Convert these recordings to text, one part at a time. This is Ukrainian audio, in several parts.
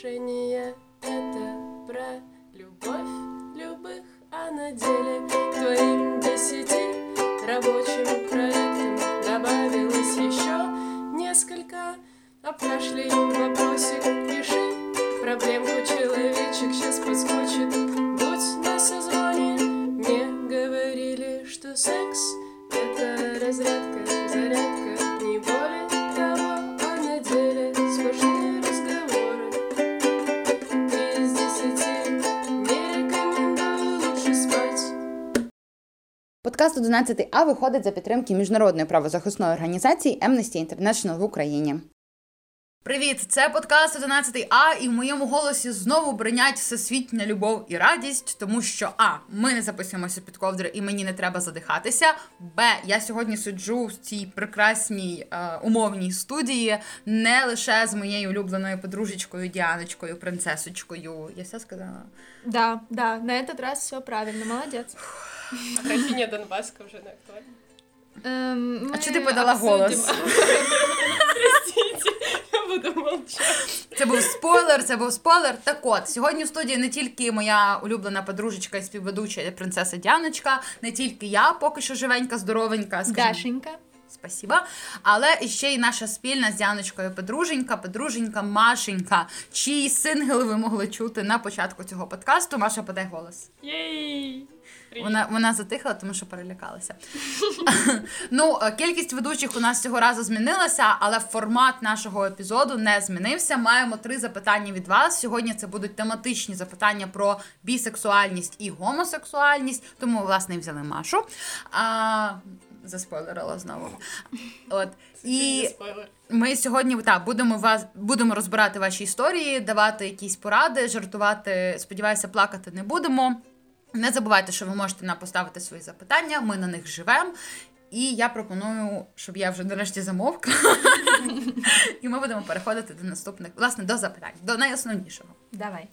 говорили, что все 111 А виходить за підтримки міжнародної правозахисної організації Amnesty International в Україні. Привіт, це подкаст 11 А, і в моєму голосі знову бринять всесвітня любов і радість, тому що а ми не записуємося під ковдри і мені не треба задихатися. Б. Я сьогодні сиджу в цій прекрасній е, умовній студії, не лише з моєю улюбленою подружечкою Діаночкою, принцесочкою. Я все сказала? Да, да, на этот раз все правильно, молодець. Графиня Донбаска вже не актуальна. Эм, А чи ти подала голос? Простите, я буду молчать. Це був спойлер, це був спойлер. Так от, сьогодні в студії не тільки моя улюблена подружечка і співведуча принцеса Діаночка, не тільки я, поки що живенька, здоровенька, скажімо, Дашенька. Спасіба. Але ще й наша спільна з Діаночкою подруженька, подруженька Машенька, чий сингл ви могли чути на початку цього подкасту. Маша подай голос. Єй! Вона, вона затихла, тому що перелякалася. ну, е, кількість ведучих у нас цього разу змінилася, але формат нашого епізоду не змінився. Маємо три запитання від вас. Сьогодні це будуть тематичні запитання про бісексуальність і гомосексуальність, тому, власне, і взяли Машу. А, заспойлерила знову. От. І ми сьогодні так, будемо вас будемо розбирати ваші історії, давати якісь поради, жартувати. Сподіваюся, плакати не будемо. Не забувайте, що ви можете нам поставити свої запитання. Ми на них живемо. І я пропоную, щоб я вже нарешті замовкла. І ми будемо переходити до наступних, власне, до запитань, до найосновнішого. Давай.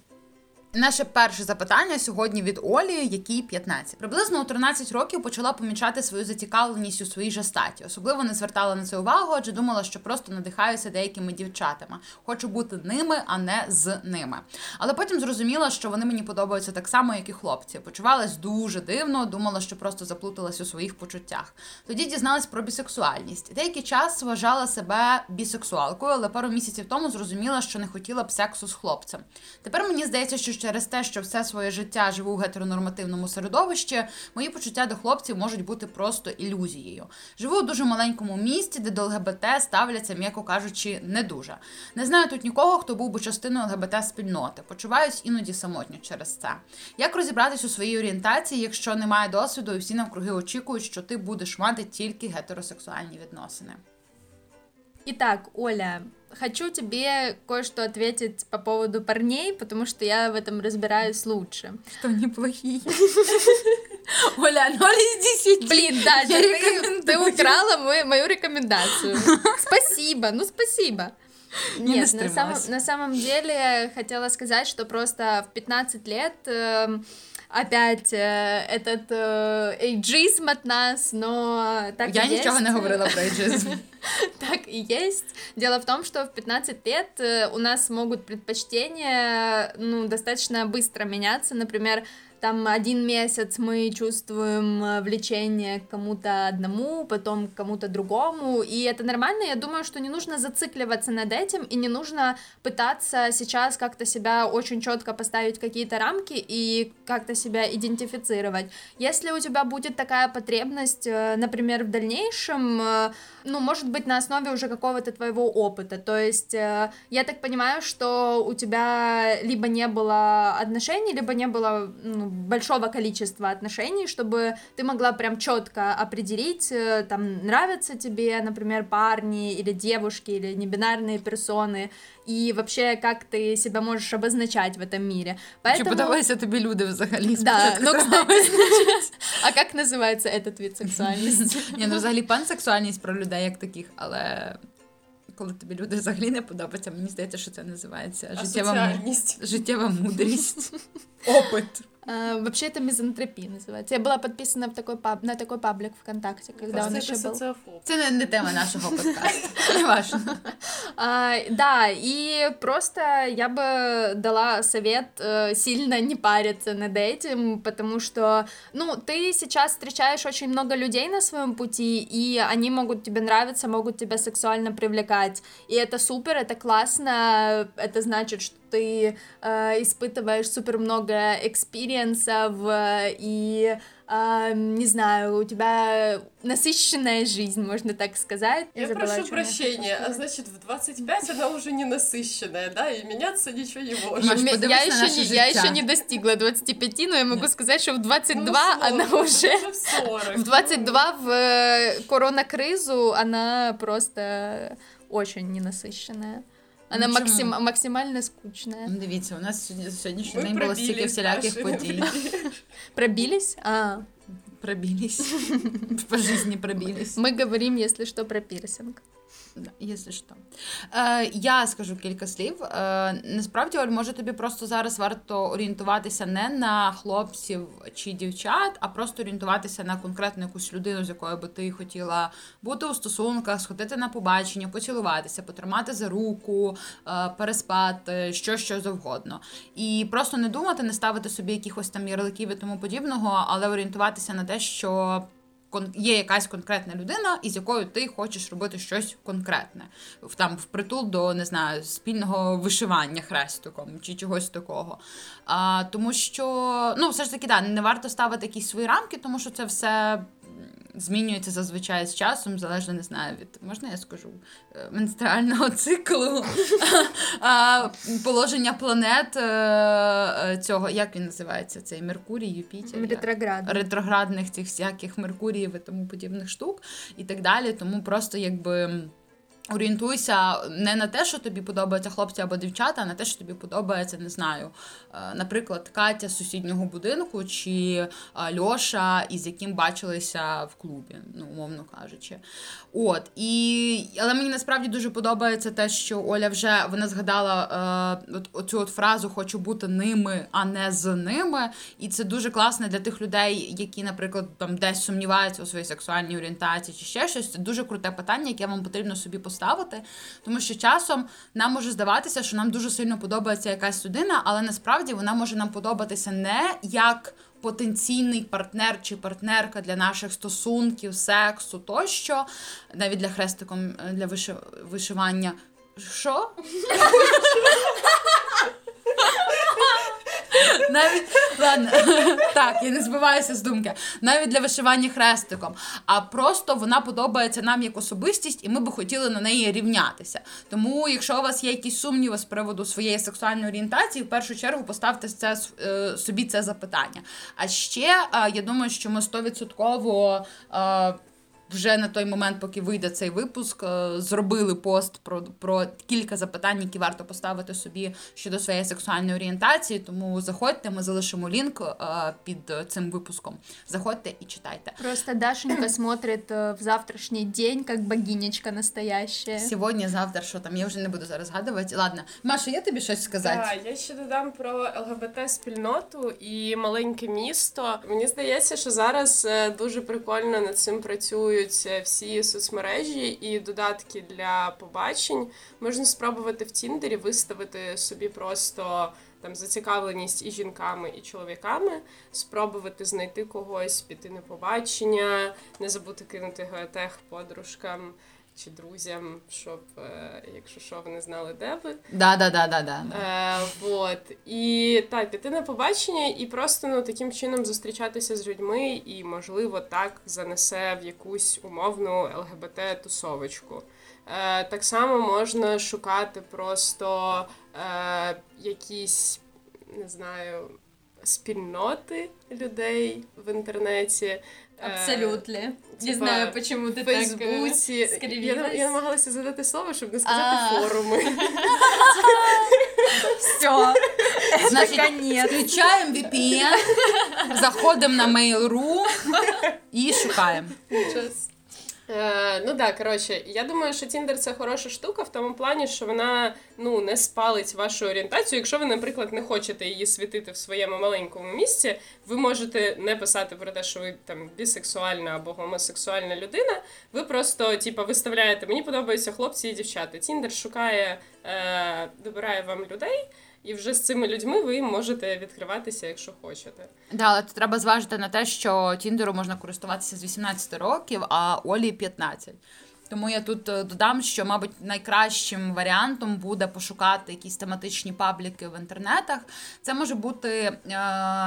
Наше перше запитання сьогодні від Олі, якій 15. Приблизно у 13 років почала помічати свою зацікавленість у своїй жестаті. Особливо не звертала на це увагу, адже думала, що просто надихаюся деякими дівчатами. Хочу бути ними, а не з ними. Але потім зрозуміла, що вони мені подобаються так само, як і хлопці. Почувалась дуже дивно, думала, що просто заплуталась у своїх почуттях. Тоді дізналась про бісексуальність. Деякий час вважала себе бісексуалкою, але пару місяців тому зрозуміла, що не хотіла б сексу з хлопцем. Тепер мені здається, що через те, що все своє життя живу в гетеронормативному середовищі, мої почуття до хлопців можуть бути просто ілюзією. Живу у дуже маленькому місті, де до ЛГБТ ставляться, м'яко кажучи, не дуже. Не знаю тут нікого, хто був би частиною ЛГБТ спільноти. Почуваюсь іноді самотньо через це. Як розібратись у своїй орієнтації, якщо немає досвіду, і всі навкруги очікують, що ти будеш мати тільки гетеросексуальні відносини? Итак, Оля, хочу тебе кое-что ответить по поводу парней, потому что я в этом разбираюсь лучше. Що неплохі. Оля, 0 из 10. Блин, да, ты, украла мою, мою рекомендацию. Спасибо, ну спасибо. не Нет, на самом, на самом деле хотела сказать, что просто в 15 лет эм, опять э, этот э, эйджизм от нас, но так Я и нічого есть. не говорила про ейджизм. Так и есть. Дело в том, что в 15 лет э, у нас могут предпочтения ну, достаточно быстро меняться. Например, там один месяц мы чувствуем э, влечение к кому-то одному, потом к кому-то другому, и это нормально. Я думаю, что не нужно зацикливаться над этим, и не нужно пытаться сейчас как-то себя очень четко поставить какие-то рамки и как-то себя идентифицировать. Если у тебя будет такая потребность, э, например, в дальнейшем, э, ну, может быть, на основе уже какого-то твоего опыта. То есть, э, я так понимаю, что у тебя либо не было отношений, либо не было ну, большого количества отношений, чтобы ты могла прям четко определить, э, там, нравятся тебе, например, парни или девушки, или небинарные персоны, и вообще, как ты себя можешь обозначать в этом мире. Чи Поэтому... подобаються тобі люди взагалі? Да, Спочатку ну, треба кстати, а как называется этот вид сексуальности? Ні, ну взагалі пансексуальність про людей як таких, але коли тобі люди взагалі не подобаються, мені здається, що це називається життєва, му- Асоціальність. життєва мудрість. Опит. А, Вообще это мизантропия называется. Я была подписана в такой паб, на такой паблик ВКонтакте, когда он Кажется, еще это был. социофоб. Це не, тема нашого подкасту. Не важно. А, да, и просто я бы дала совет э, сильно не париться над этим, потому что, ну, ты сейчас встречаешь очень много людей на своем пути, и они могут тебе нравиться, могут тебя сексуально привлекать, и это супер, это классно, это значит, что ты э, испытываешь супер много экспириенсов и э, не знаю, у тебя насыщенная жизнь, можно так сказать. Я забыла, о прошу я прощения, хотела а значит в 25 она уже не насыщенная, да, и меняться ничего не может. Маш, я, еще не, я еще не достигла 25, но я могу сказать, что в 22 Ну, она условно, уже... в 40. В 22 в э, коронакризу она просто очень ненасыщенная. Она Ну, максим, чому? максимально скучная. Ну, Дивіться, у нас сьогодні сьогоднішній Ми день було стільки пробілись, всіляких Даша, ми подій. Пробились? А, Пробілись. По житті пробілись. мы говорим, если что, про пирсинг. Да, якщо що. Е, я скажу кілька слів. Е, насправді, Оль, може тобі просто зараз варто орієнтуватися не на хлопців чи дівчат, а просто орієнтуватися на конкретну якусь людину, з якою би ти хотіла бути у стосунках, сходити на побачення, поцілуватися, потримати за руку, е, переспати, що що завгодно. І просто не думати, не ставити собі якихось там ярликів і тому подібного, але орієнтуватися на те, що є якась конкретна людина, із якою ти хочеш робити щось конкретне, в там впритул до не знаю спільного вишивання хрестиком чи чогось такого. А, тому що ну, все ж таки, да, не варто ставити якісь свої рамки, тому що це все. Змінюється зазвичай з часом, залежно не знаю від можна я скажу е, менструального циклу, положення планет е, е, цього, як він називається? Цей Меркурій, Юпітер. як? Ретроград. ретроградних цих всяких Меркуріїв і тому подібних штук і так далі. Тому просто якби. Орієнтуйся не на те, що тобі подобаються хлопці або дівчата, а на те, що тобі подобається, не знаю, е, наприклад, Катя з сусіднього будинку чи е, Льоша, із яким бачилися в клубі, ну умовно кажучи. От і але мені насправді дуже подобається те, що Оля вже вона згадала е, от, оцю от фразу Хочу бути ними, а не з ними. І це дуже класно для тих людей, які, наприклад, там десь сумніваються у своїй сексуальній орієнтації чи ще щось. Це дуже круте питання, яке вам потрібно собі поставити. Тому що часом нам може здаватися, що нам дуже сильно подобається якась людина, але насправді вона може нам подобатися не як. Потенційний партнер чи партнерка для наших стосунків, сексу тощо, навіть для хрестиком е, для виши- вишивання. Що? Навіть ладно, так, я не збиваюся з думки. Навіть для вишивання хрестиком. А просто вона подобається нам як особистість, і ми би хотіли на неї рівнятися. Тому, якщо у вас є якісь сумніви з приводу своєї сексуальної орієнтації, в першу чергу поставте це е, собі це запитання. А ще е, я думаю, що ми стовідсотково. Е, вже на той момент, поки вийде цей випуск, е, зробили пост про, про кілька запитань, які варто поставити собі щодо своєї сексуальної орієнтації. Тому заходьте, ми залишимо лінк е, під е, цим випуском. Заходьте і читайте. Просто Дашенька смотрит э, в завтрашний день, как богинечка настоящая. Сьогодні, завтра, що там, я вже не буду зараз згадувати. Ладно, Маша, є тобі щось сказати? Так, я ще додам про ЛГБТ спільноту і маленьке місто. Мені здається, що зараз е, дуже прикольно над цим працюють е, всі соцмережі і додатки для побачень. Можна спробувати в Тіндері виставити собі просто. Там зацікавленість і жінками, і чоловіками, спробувати знайти когось, піти на побачення, не забути кинути геотех подружкам чи друзям, щоб, е, якщо що, вони знали, де ви. Да, да, да, да, да. Е, вот. І так, піти на побачення і просто ну, таким чином зустрічатися з людьми, і, можливо, так занесе в якусь умовну ЛГБТ-тусовочку. Е, так само можна шукати просто е, якісь, не знаю, спільноти людей в інтернеті. Е, Абсолютно. Не знаю, почему ти Фейсбуці. так э, Я, я намагалася задати слово, щоб не сказати А. форуми. Все. Включаємо VPN, заходимо на Mail.ru і шукаємо. Е, Ну да, коротше, я думаю, що Тіндер це хороша штука в тому плані, що вона ну не спалить вашу орієнтацію. Якщо ви, наприклад, не хочете її світити в своєму маленькому місці, ви можете не писати про те, що ви там бісексуальна або гомосексуальна людина. Ви просто типа виставляєте Мені подобаються хлопці і дівчата. Тіндер шукає, е, добирає вам людей. І вже з цими людьми ви можете відкриватися, якщо хочете. Да, але треба зважити на те, що Тіндеру можна користуватися з 18 років, а Олі 15. Тому я тут е, додам, що, мабуть, найкращим варіантом буде пошукати якісь тематичні пабліки в інтернетах. Це може бути. Е,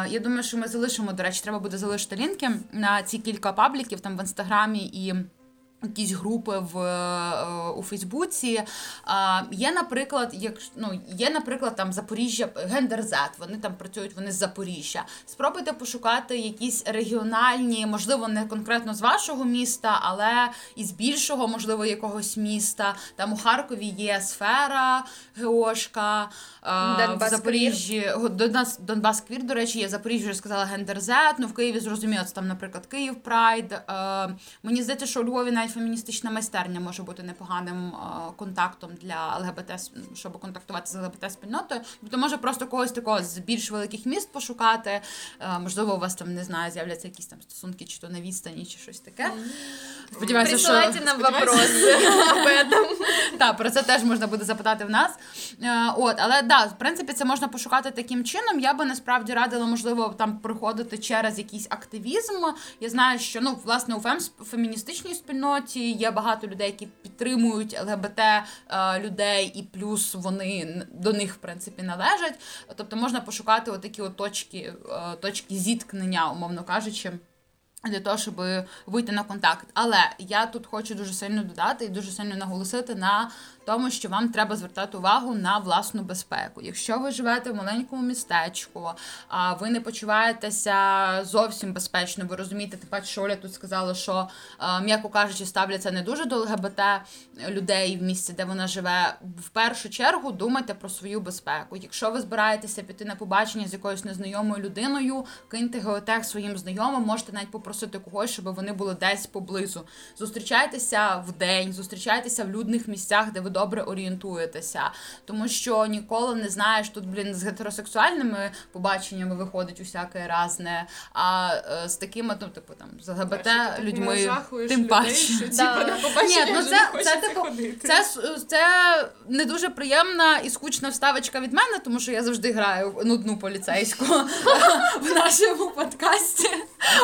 я думаю, що ми залишимо, до речі, треба буде залишити лінки на ці кілька пабліків там в інстаграмі і. Якісь групи в е, у Фейсбуці. А, Є, наприклад, як ну, є, наприклад, там Запоріжжя Гендерзет, вони там працюють, вони з Запоріжжя. Спробуйте пошукати якісь регіональні, можливо, не конкретно з вашого міста, але із більшого, можливо, якогось міста. Там у Харкові є сфера Геошка, в Запоріжжі Донбас, Донбас Квір, до речі, є Запоріжжя, вже сказала Gender Z. Ну в Києві зрозуміло, це там, наприклад, Київ Прайд. Мені здається, що у Львові навіть феміністична майстерня може бути непоганим е, контактом для ЛГБТ, щоб контактувати з ЛГБТ спільнотою. Тобто може просто когось такого з більш великих міст пошукати. Е, можливо, у вас там не знаю, з'являться якісь там стосунки, чи то на відстані, чи щось таке. Сподіваюся, Присилайте що... нам вопроси об этом. Так, про це теж можна буде запитати в нас. Е, от, але да, в принципі, це можна пошукати таким чином. Я би насправді радила, можливо, там проходити через якийсь активізм. Я знаю, що ну власне у феміністичній спільноті спільноті є багато людей, які підтримують ЛГБТ е, людей, і плюс вони до них в принципі належать. Тобто можна пошукати отакі от точки, е, точки зіткнення, умовно кажучи. Для того, щоб вийти на контакт. Але я тут хочу дуже сильно додати і дуже сильно наголосити на тому, що вам треба звертати увагу на власну безпеку. Якщо ви живете в маленькому містечку, а ви не почуваєтеся зовсім безпечно, ви розумієте, паче, що Оля тут сказала, що м'яко кажучи, ставляться не дуже до ЛГБТ людей в місці, де вона живе. В першу чергу думайте про свою безпеку. Якщо ви збираєтеся піти на побачення з якоюсь незнайомою людиною, киньте геотех своїм знайомим, можете навіть попросити когось, щоб вони були десь поблизу. Зустрічайтеся в день, зустрічайтеся в людних місцях, де ви добре орієнтуєтеся, тому що ніколи не знаєш тут, блін, з гетеросексуальними побаченнями виходить усяке разне, а е, з такими, ну, типу там з ЛГБТ людьми тим паче. Ні, ну це це, типу, це, це не дуже приємна і скучна вставочка від мене, тому що я завжди граю нудну поліцейську в нашому подкасті.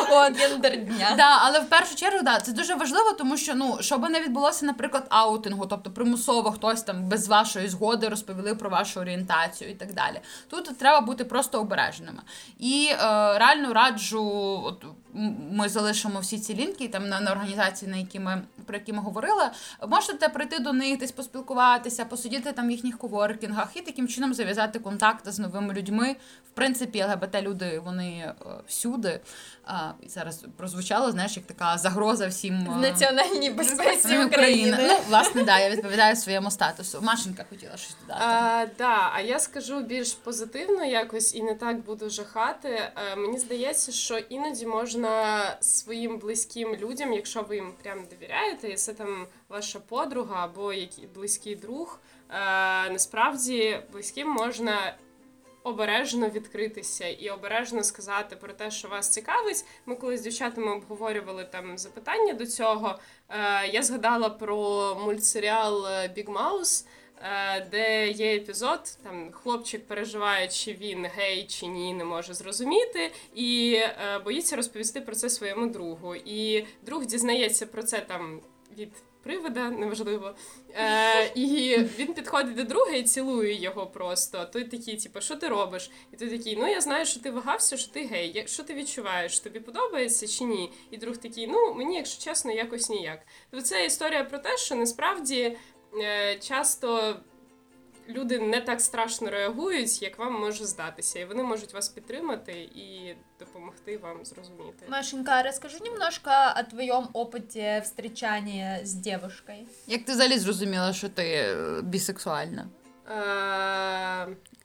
От, гендер дня. Да, Але в першу чергу, да, це дуже важливо, тому що ну, щоб не відбулося, наприклад, аутингу, тобто примусово випадково хтось там без вашої згоди розповіли про вашу орієнтацію і так далі. Тут треба бути просто обережними. І е, реально раджу, от ми залишимо всі ці лінки там на, на організації, на які ми про які ми говорили. Можете прийти до них, десь поспілкуватися, посидіти там в їхніх коворкінгах і таким чином зав'язати контакти з новими людьми. В принципі, ЛГБТ люди вони е, всюди. А, і зараз прозвучало, знаєш, як така загроза всім в національній безпеці України. Ну, власне, да, я відповідаю своєму статусу. Машенька хотіла щось додати. А, да, а я скажу більш позитивно якось і не так буду жахати. А, мені здається, що іноді можна своїм близьким людям, якщо ви їм прям довіряєте, і там ваша подруга або який близький друг. А, насправді близьким можна обережно відкритися і обережно сказати про те, що вас цікавить. Ми коли з дівчатами обговорювали там запитання до цього. Е, я згадала про мультсеріал Big Mouse, е, де є епізод, там хлопчик переживає, чи він гей чи ні, не може зрозуміти, і е, боїться розповісти про це своєму другу. І друг дізнається про це там від привида, неважливо. Е, І він підходить до друга і цілує його просто. Той такий, типу, що ти робиш? І той такий, ну я знаю, що ти вагався, що ти гей. Що ти відчуваєш? Тобі подобається чи ні? І друг такий, ну мені, якщо чесно, якось ніяк. Тобто це історія про те, що насправді е, часто люди не так страшно реагують, як вам може здатися, і вони можуть вас підтримати і допомогти вам зрозуміти. Машенька, расскажи немножко о твоем опыте встречания с девушкой. Як ти взагалі зрозуміла, що ти е, бісексуальна?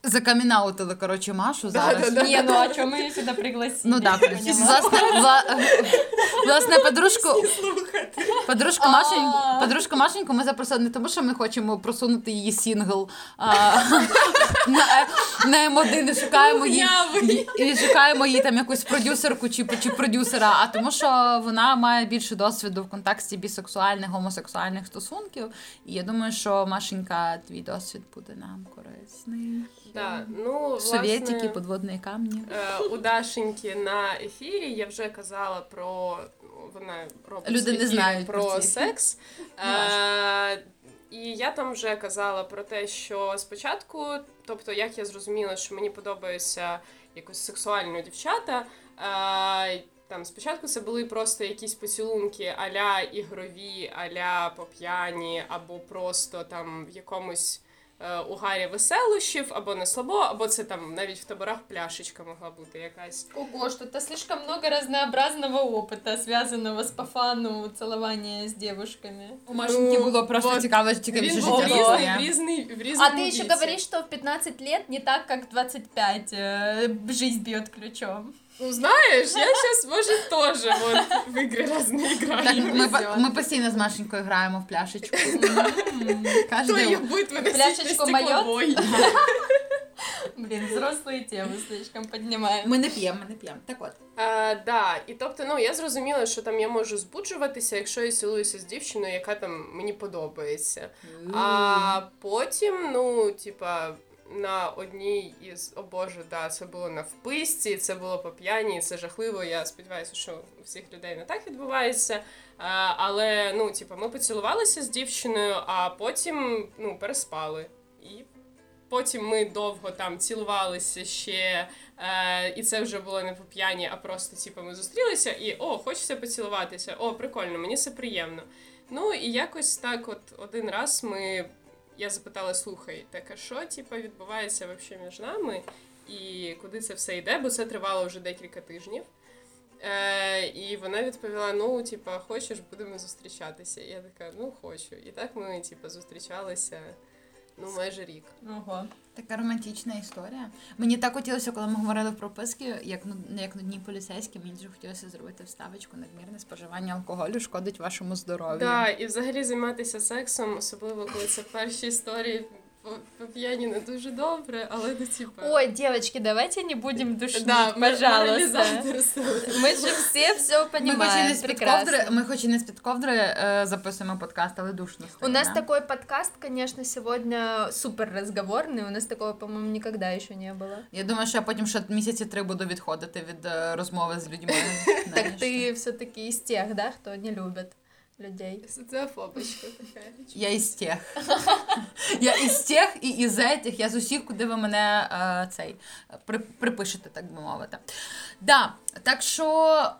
Закамінаутили, коротше, Машу зараз. Не, ну а что мы ее сюда пригласили? Ну да, власне, вла, власне, подружку, подружку, Машень, А. подружку Машеньку ми запросили не тому, що ми хочемо просунути її сінгл а, на, на М1 і шукаємо її, і шукаємо їй там якусь продюсерку чи, чи продюсера, а тому, що вона має більше досвіду в контексті бісексуальних, гомосексуальних стосунків. І я думаю, що Машенька, твій досвід буде нам корисний. Да, ну, Совєтики, власне, подводні камні. е, у Дашеньки на ефірі я вже казала про вона робить Люди не знають про про секс. Е, і я там вже казала про те, що спочатку, тобто, як я зрозуміла, що мені подобаються якось сексуально дівчата. Е, там спочатку це були просто якісь поцілунки аля ігрові, аля поп'яні, або просто там в якомусь е, угарі веселощів, або на слабо, або це там навіть в таборах пляшечка могла бути якась. Ого, что-то слишком много разнообразного опыта, связанного с по фану целования с девушками. У Машеньки Ну, було просто вот. цікаве, цікавіше Він життя. був різний, своє. в різний, в А різному ты еще віці. говоришь, что в 15 лет не так, как в 25 э, жизнь бьет ключом. Ну, знаєш, я зараз, може, теж вот, в ігри різні Так, граю. ми, по- ми постійно з Машенькою граємо в пляшечку. Хто Кожен їх буде виносити Пляшечку стекловой? Блин, взрослые темы слишком поднимаем. Ми не п'ємо, ми не п'ємо. Так от. А, да, і тобто, ну я зрозуміла, що там я можу збуджуватися, якщо я цілуюся з дівчиною, яка там мені подобається. А потім, ну, типа, на одній із, о боже, да, це було на вписці, це було по п'яні, це жахливо. Я сподіваюся, що у всіх людей не так відбувається. Але, ну, типа, ми поцілувалися з дівчиною, а потім ну, переспали. І потім ми довго там цілувалися ще. Е, і це вже було не по п'яні, а просто типу, ми зустрілися і о, хочеться поцілуватися. О, прикольно, мені це приємно. Ну і якось так, от один раз ми. Я запитала, слухай, так а що типа, відбувається вообще між нами, і куди це все йде, бо це тривало вже декілька тижнів. Е, і вона відповіла: ну, типа, хочеш, будемо зустрічатися. І я така, ну хочу. І так ми, типа, зустрічалися ну, майже рік. Ого. Така романтична історія. Мені так хотілося, коли ми говорили про писки, як, ну, як нудні поліцейські, мені дуже хотілося зробити вставочку надмірне споживання алкоголю шкодить вашому здоров'ю. Да, і взагалі займатися сексом, особливо коли це перші історії по, по п'яні не дуже добре, але ну типа. Ой, девочки, давайте не будем душнить, да, пожалуйста. моралізатор ставити. Мы же все все Ми хоч, і не понимаем з-під прекрасно. ковдри, ми хоч і не з-під ковдри е, записуємо подкаст, але душно У стає, нас да? такой подкаст, конечно, сегодня супер разговорный. У нас такого, по-моему, никогда еще не было. Я думаю, що я потім ще місяці три буду відходити від е, розмови з людьми. Так Знаєш, ты все-таки из тех, да, кто не любит людей. Соціофобочка така. Я із тих. Я із тих і із етих, я з усіх, куди ви мене е, цей при, припишете, так би мовити. Да, так що,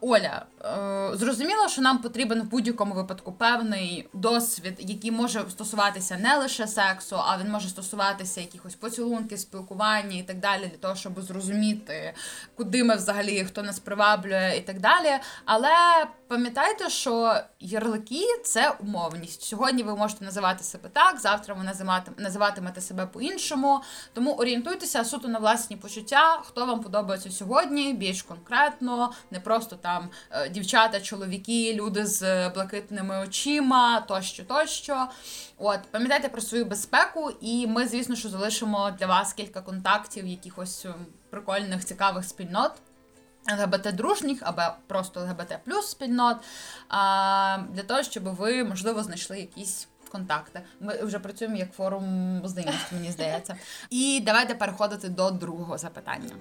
Оля, е, зрозуміло, що нам потрібен в будь-якому випадку певний досвід, який може стосуватися не лише сексу, а він може стосуватися якихось поцілунків, спілкування і так далі, для того, щоб зрозуміти, куди ми взагалі, хто нас приваблює і так далі. Але пам'ятайте, що ярлики це умовність. Сьогодні ви можете називати себе так, завтра ви називати, називатимете себе по-іншому. Тому орієнтуйтеся суто на власні почуття, хто вам подобається сьогодні, більш конкретно, не просто там е, дівчата, чоловіки, люди з блакитними очима, тощо, тощо. От, пам'ятайте про свою безпеку, і ми, звісно, що залишимо для вас кілька контактів, якихось ем, прикольних, цікавих спільнот. ЛГБТ-дружніх або просто ЛГБТ плюс спільнот, для того, щоб ви, можливо, знайшли якісь контакти. Ми вже працюємо як форум знайомств, мені здається. І давайте переходити до другого запитання.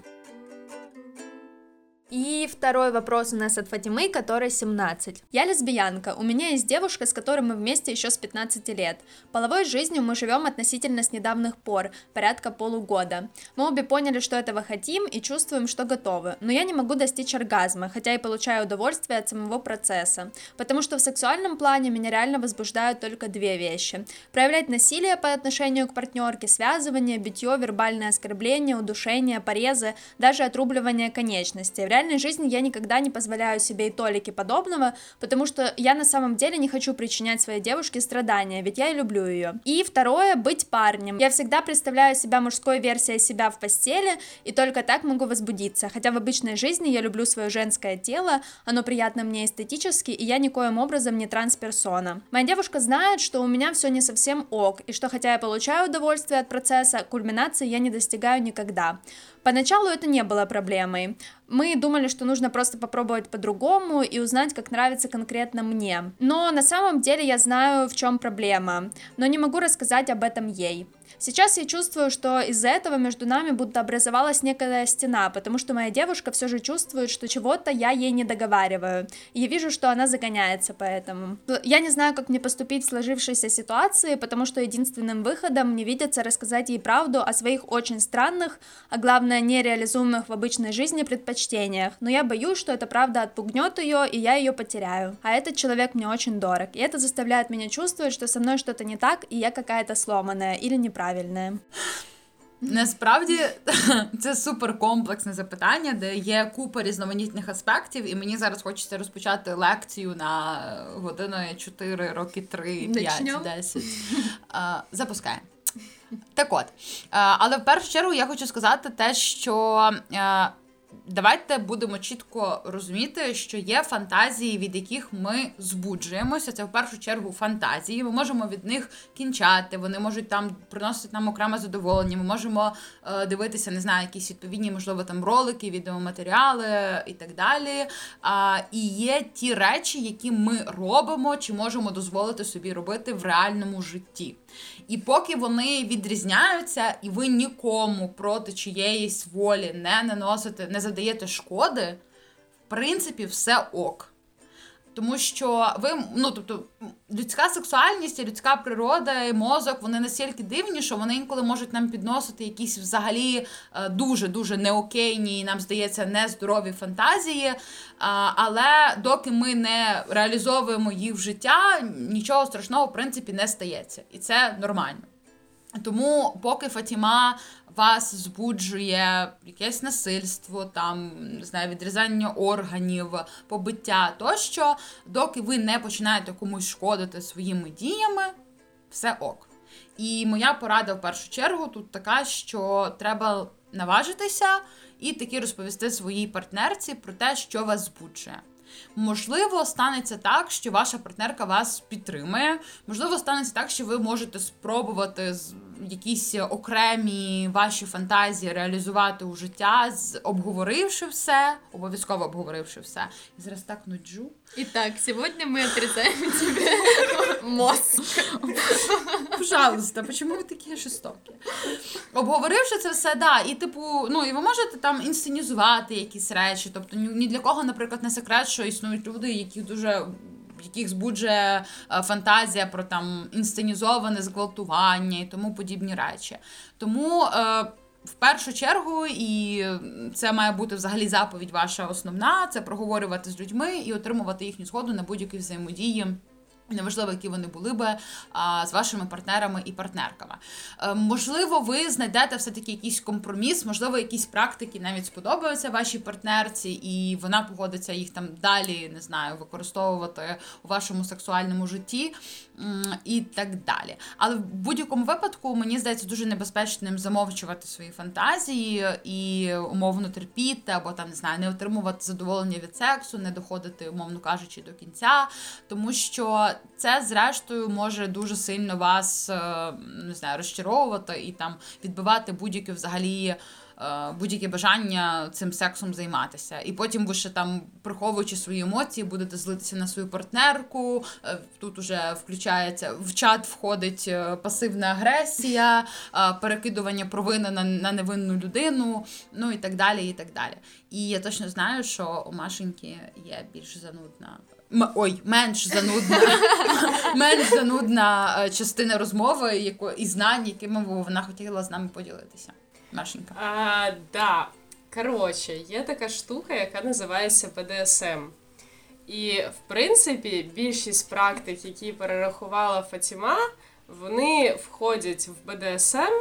И второй вопрос у нас от Фатимы, которой 17. Я лесбиянка. У меня есть девушка, с которой мы вместе еще с 15 лет. Половой жизнью мы живем относительно с недавних пор, порядка полугода. Мы обе поняли, что этого хотим и чувствуем, что готовы. Но я не могу достичь оргазма, хотя и получаю удовольствие от самого процесса. Потому что в сексуальном плане меня реально возбуждают только две вещи. Проявлять насилие по отношению к партнерке, связывание, битье, вербальное оскорбление, удушение, порезы, даже отрубливание конечностей. Реальной жизни я никогда не позволяю себе и толики подобного, потому что я на самом деле не хочу причинять своей девушке страдания, ведь я и люблю ее. И второе, быть парнем. Я всегда представляю себя мужской версией себя в постели, и только так могу возбудиться, хотя в обычной жизни я люблю свое женское тело, оно приятно мне эстетически, и я никоим образом не трансперсона. Моя девушка знает, что у меня все не совсем ок, и что хотя я получаю удовольствие от процесса, кульминации я не достигаю никогда. Поначалу это не было проблемой. Мы думали, что нужно просто попробовать по-другому и узнать, как нравится конкретно мне. Но на самом деле я знаю, в чем проблема, но не могу рассказать об этом ей. Сейчас я чувствую, что из-за этого между нами будто образовалась некая стена, потому что моя девушка все же чувствует, что чего-то я ей не договариваю. И я вижу, что она загоняется поэтому. Я не знаю, как мне поступить в сложившейся ситуации, потому что единственным выходом мне видится рассказать ей правду о своих очень странных, а главное нереализуемых в обычной жизни предпочтениях. Но я боюсь, что эта правда отпугнет ее, и я ее потеряю. А этот человек мне очень дорог. И это заставляет меня чувствовать, что со мной что-то не так, и я какая-то сломанная или неправильная правильне. Насправді це суперкомплексне запитання, де є купа різноманітних аспектів, і мені зараз хочеться розпочати лекцію на годину 4, роки 3, 5, 10. Запускаємо. Так от, але в першу чергу я хочу сказати те, що давайте будемо чітко розуміти, що є фантазії, від яких ми збуджуємося. Це в першу чергу фантазії. Ми можемо від них кінчати. Вони можуть там приносити нам окреме задоволення. Ми можемо е, дивитися, не знаю, якісь відповідні, можливо, там ролики, відеоматеріали і так далі. А, І є ті речі, які ми робимо, чи можемо дозволити собі робити в реальному житті. І поки вони відрізняються, і ви нікому проти чиєїсь волі не наносите, не задаєте шкоди, в принципі, все ок. Тому що ви, ну тобто, людська сексуальність, людська природа, і мозок, вони настільки дивні, що вони інколи можуть нам підносити якісь взагалі дуже-дуже неокейні, і нам здається, нездорові фантазії. Але доки ми не реалізовуємо їх в життя, нічого страшного в принципі не стається. І це нормально. Тому, поки Фатіма вас збуджує якесь насильство, там не знаю, відрізання органів, побиття тощо, доки ви не починаєте комусь шкодити своїми діями, все ок. І моя порада в першу чергу тут така, що треба наважитися і таки розповісти своїй партнерці про те, що вас збуджує. Можливо, станеться так, що ваша партнерка вас підтримає. Можливо, станеться так, що ви можете спробувати якісь окремі ваші фантазії реалізувати у життя, обговоривши все, обов'язково обговоривши все. І зараз так нуджу. Итак, сегодня мы отрезаем тебе мозг. Пожалуйста, почему ви такі жорстокі? Обговоривши це все, да, і типу, ну і ви можете там інсценізувати якісь речі. Тобто ні для кого, наприклад, не секрет, що існують люди, які дуже яких збуджує е, фантазія про там інсценізоване зґвалтування і тому подібні речі. Тому. Е, в першу чергу, і це має бути взагалі заповідь ваша основна: це проговорювати з людьми і отримувати їхню згоду на будь-які взаємодії. Неважливо, які вони були би а, з вашими партнерами і партнерками. Е, можливо, ви знайдете все-таки якийсь компроміс, можливо, якісь практики навіть сподобаються вашій партнерці, і вона погодиться їх там далі, не знаю, використовувати у вашому сексуальному житті і так далі. Але в будь-якому випадку мені здається дуже небезпечним замовчувати свої фантазії і умовно терпіти, або там не знаю, не отримувати задоволення від сексу, не доходити, умовно кажучи, до кінця, тому що це, зрештою, може дуже сильно вас е, не знаю, розчаровувати і там відбивати будь-які взагалі. Е, будь-яке бажання цим сексом займатися. І потім ви ще там, приховуючи свої емоції, будете злитися на свою партнерку. Е, тут уже включається в чат входить пасивна агресія, перекидування провини на, на невинну людину, ну і так далі. І так далі. І я точно знаю, що у Машеньки є більш занудна. Ой, менш занудна менш занудна частина розмови яко, і знань, якими вона хотіла з нами поділитися. Машенька. А, Да. Коротше, є така штука, яка називається БДСМ. І, в принципі, більшість практик, які перерахувала Фатіма, вони входять в БДСМ.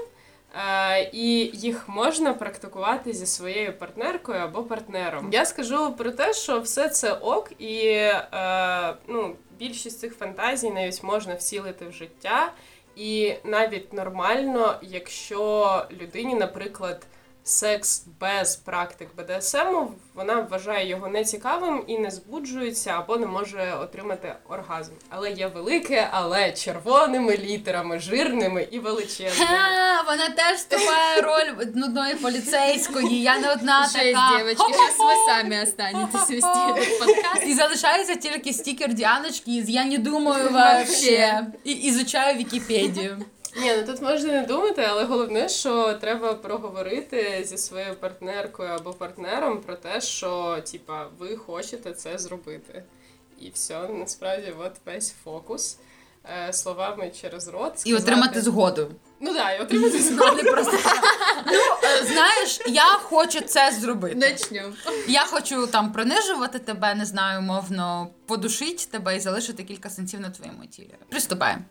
Е, і їх можна практикувати зі своєю партнеркою або партнером. Я скажу про те, що все це ок, і е, ну, більшість цих фантазій навіть можна вцілити в життя, і навіть нормально, якщо людині, наприклад секс без практик БДСМ, вона вважає його нецікавим і не збуджується або не може отримати оргазм. Але є велике, але червоними літерами, жирними і величезними. Ха, вона теж вступає роль нудної поліцейської. Я не одна Жесть, така. девочки, сейчас вы сами останетесь вести подкаст. І залишається тільки стікер Діаночки із Я не думаю вообще. І ізучаю Вікіпедію. Ні, ну тут можна не думати, але головне, що треба проговорити зі своєю партнеркою або партнером про те, що типа ви хочете це зробити. І все, насправді, от весь фокус е, словами через рот. І отримати згоду. Ну да, і отримати не просто. Ну, е, знаєш, я хочу це зробити. Начнем. Я хочу там принижувати тебе, не знаю, мовно, подушити тебе і залишити кілька сенсів на твоєму тілі. Приступаємо.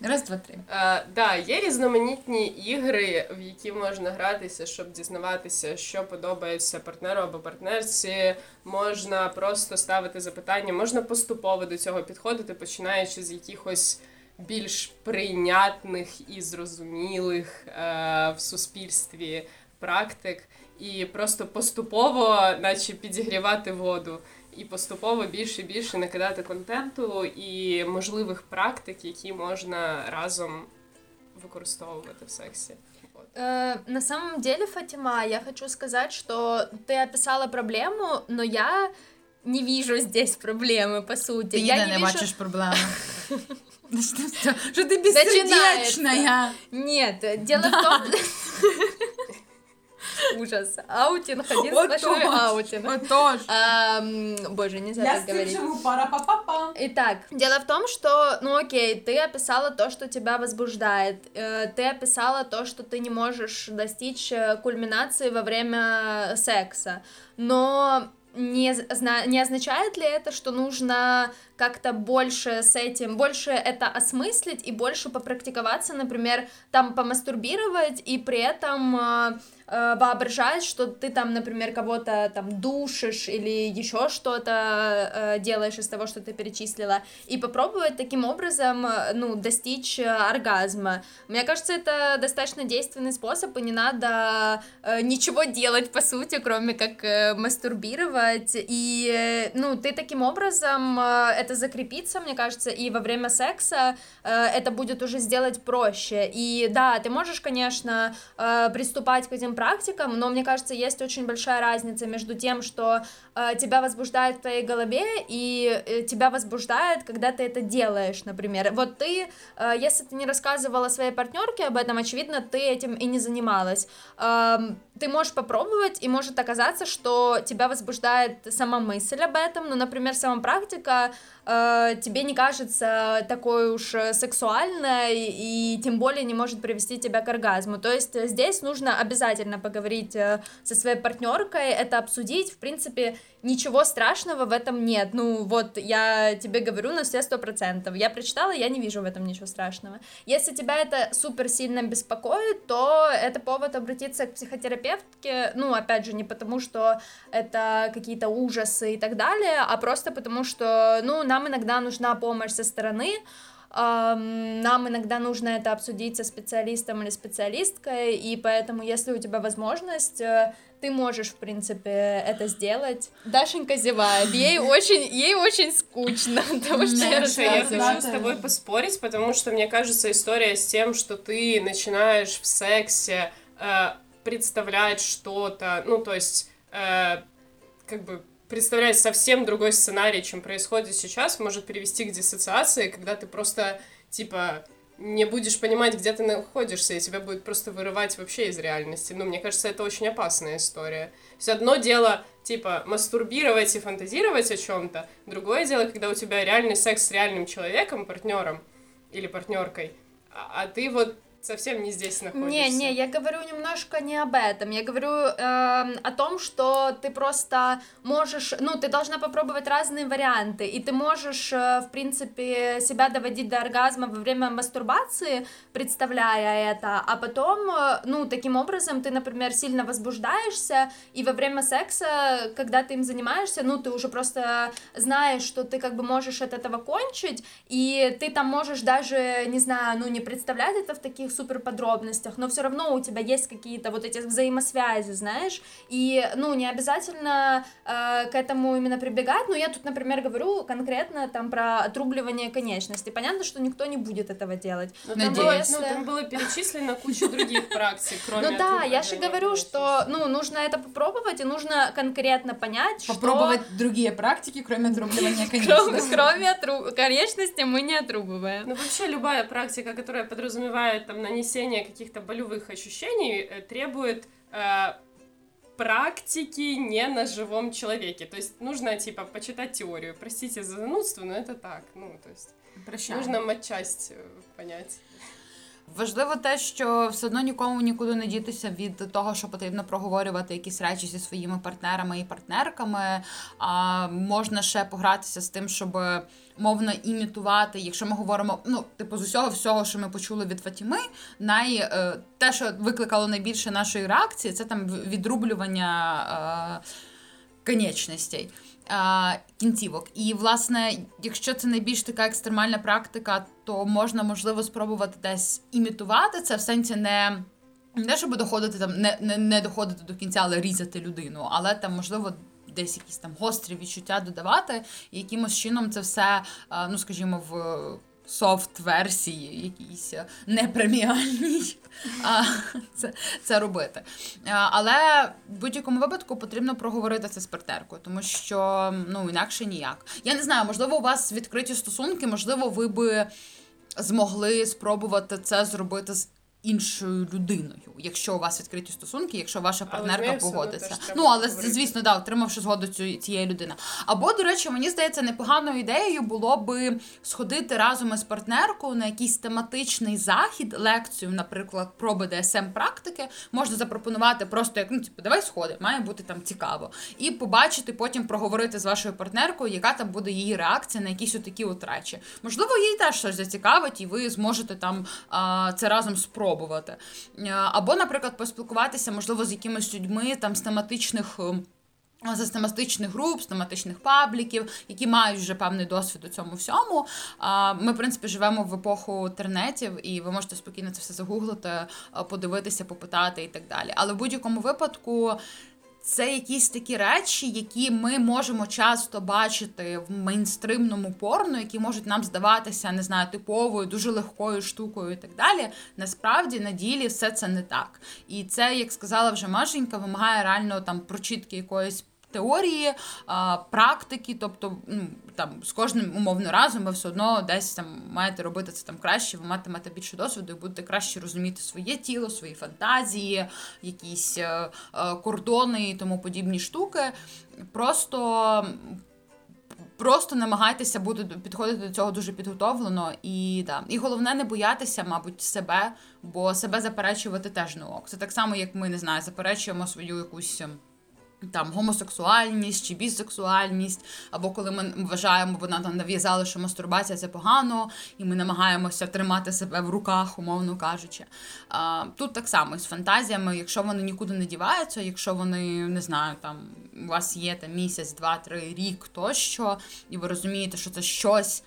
Раз, два, три. Е, да, є різноманітні ігри, в які можна гратися, щоб дізнаватися, що подобається партнеру або партнерці. Можна просто ставити запитання, можна поступово до цього підходити, починаючи з якихось більш прийнятних і зрозумілих е, в суспільстві практик, і просто поступово, наче підігрівати воду. І поступово більше і більше накидати контенту і можливих практик, які можна разом використовувати в сексі. От. Э, На самом деле, Фатима, я хочу сказать, что ты описала проблему, но я не вижу здесь проблемы, по сути. Ти я ніде не, не вижу... Що ти безсердечна? Нет, дело в том... Ужас. Аутинг, один сплошной аутинг. Отож. Боже, нельзя так говорить. пара-па-па-па. Итак, дело в том, что, ну окей, ты описала то, что тебя возбуждает, э, ты описала то, что ты не можешь достичь э, кульминации во время секса, но не, не означает ли это, что нужно как-то больше с этим, больше это осмыслить и больше попрактиковаться, например, там помастурбировать и при этом э, воображать, что ты там, например, кого-то там душишь или еще что-то э, делаешь из того, что ты перечислила, и попробовать таким образом, э, ну, достичь э, оргазма. Мне кажется, это достаточно действенный способ, и не надо э, ничего делать, по сути, кроме как э, мастурбировать, и, э, ну, ты таким образом, э, это закрепится, мне кажется, и во время секса э, это будет уже сделать проще, и да, ты можешь, конечно, э, приступать к этим практикам, но мне кажется, есть очень большая разница между тем, что э, тебя возбуждает в твоей голове, и э, тебя возбуждает, когда ты это делаешь, например. Вот ты, э, если ты не рассказывала своей партнерке об этом, очевидно, ты этим и не занималась. Эм, ты можешь попробовать, и может оказаться, что тебя возбуждает сама мысль об этом, ну, например, сама практика э, тебе не кажется такой уж э, сексуальной, и тем более не может привести тебя к оргазму. То есть здесь нужно обязательно поговорить э, со своей партнеркой, это обсудить, в принципе, ничего страшного в этом нет. Ну, вот я тебе говорю на все сто процентов. Я прочитала, я не вижу в этом ничего страшного. Если тебя это супер сильно беспокоит, то это повод обратиться к психотерапевтке. Ну, опять же, не потому, что это какие-то ужасы и так далее, а просто потому, что, ну, нам иногда нужна помощь со стороны, нам иногда нужно это обсудить со специалистом или специалисткой, и поэтому, если у тебя возможность, э, ты можешь, в принципе, это сделать. Дашенька зевает, ей очень, ей очень скучно, потому что я Слушай, я рассказываю. хочу с тобой поспорить, потому что мне кажется, история с тем, что ты начинаешь в сексе э, представлять что-то, ну, то есть, э, как бы представлять совсем другой сценарий, чем происходит сейчас, может привести к диссоциации, когда ты просто, типа, не будешь понимать, где ты находишься, и тебя будет просто вырывать вообще из реальности. Ну, мне кажется, это очень опасная история. То есть одно дело, типа, мастурбировать и фантазировать о чем-то, другое дело, когда у тебя реальный секс с реальным человеком, партнером или партнеркой, а, а ты вот совсем не здесь находишься. Не, не, я говорю немножко не об этом. Я говорю э, о том, что ты просто можешь, ну, ты должна попробовать разные варианты, и ты можешь, э, в принципе, себя доводить до оргазма во время мастурбации, представляя это, а потом, э, ну, таким образом ты, например, сильно возбуждаешься, и во время секса, когда ты им занимаешься, ну, ты уже просто знаешь, что ты как бы можешь от этого кончить, и ты там можешь даже, не знаю, ну, не представлять это в таких супер подробностях, но все равно у тебя есть какие-то вот эти взаимосвязи, знаешь, и, ну, не обязательно э, к этому именно прибегать, но я тут, например, говорю конкретно там про отрубливание конечности. Понятно, что никто не будет этого делать. Но там, было, ну, там было перечислено куча других практик, кроме Ну да, я же говорю, что, ну, нужно это попробовать, и нужно конкретно понять, Попробовать что... другие практики, кроме отрубливания конечности. Кроме отруб... конечности мы не отрубываем. Ну, вообще, любая практика, которая подразумевает там нанесение каких-то болевых ощущений, э, требует э, практики не на живом человеке. То есть нужно, типа, почитать теорию. Простите за занудство, но это так. Ну, то есть Прощаємо. нужно матчасть э, понять. Важливо те, що все одно нікому нікуди не дітися від того, що потрібно проговорювати якісь речі зі своїми партнерами і партнерками. А можна ще погратися з тим, щоб мовно імітувати. Якщо ми говоримо, ну типу з усього всього, що ми почули від Фатіми, най е, те, що викликало найбільше нашої реакції, це там відрублювання. Е, Конечностей а, кінцівок. І, власне, якщо це найбільш така екстремальна практика, то можна, можливо, спробувати десь імітувати це в сенсі не. Не щоб доходити там, не, не, не доходити до кінця, але різати людину, але там, можливо, десь якісь там гострі відчуття додавати, і якимось чином це все, ну скажімо, в софт-версії, якійсь непреміальній, а, це, це робити. Але в будь-якому випадку потрібно проговорити це з партнеркою, тому що ну інакше ніяк. Я не знаю, можливо, у вас відкриті стосунки, можливо, ви би змогли спробувати це зробити з. Іншою людиною, якщо у вас відкриті стосунки, якщо ваша партнерка Але, погодиться. Ну але звісно, да, отримавши згоду цю- цієї людини. Або, до речі, мені здається, непоганою ідеєю було би сходити разом із партнеркою на якийсь тематичний захід, лекцію, наприклад, про БДСМ практики. Можна запропонувати просто як ну, типу, давай сходи, має бути там цікаво. І побачити, потім проговорити з вашою партнеркою, яка там буде її реакція на якісь отакі от речі. Можливо, їй теж щось зацікавить, і ви зможете там а, це разом спробувати. Е, Або, наприклад, поспілкуватися, можливо, з якимись людьми там з тематичних. з тематичних груп, з тематичних пабліків, які мають вже певний досвід у цьому всьому. Ми, в принципі, живемо в епоху тернетів, і ви можете спокійно це все загуглити, е, подивитися, попитати і так далі. Але в будь-якому випадку. Це якісь такі речі, які ми можемо часто бачити в мейнстримному порно, які можуть нам здаватися, не знаю, типовою, дуже легкою штукою і так далі. Насправді на ділі все це не так. І це, як сказала вже Машенька, вимагає реально там прочитки якоїсь. Теорії, а, практики, тобто ну, там з кожним умовно разом ви все одно десь там маєте робити це там краще, ви матимете більше досвіду і будете краще розуміти своє тіло, свої фантазії, якісь е, е, кордони і тому подібні штуки. Просто Просто намагайтеся бути підходити до цього дуже підготовлено і да. І головне не боятися, мабуть, себе, бо себе заперечувати теж не ок. Це так само, як ми не знаю, заперечуємо свою якусь. Там гомосексуальність чи бісексуальність, або коли ми вважаємо, бо нам там нав'язали, що мастурбація це погано, і ми намагаємося тримати себе в руках, умовно кажучи. А, тут так само з фантазіями, якщо вони нікуди не діваються, якщо вони не знаю, там у вас є там місяць, два, три, рік тощо, і ви розумієте, що це щось.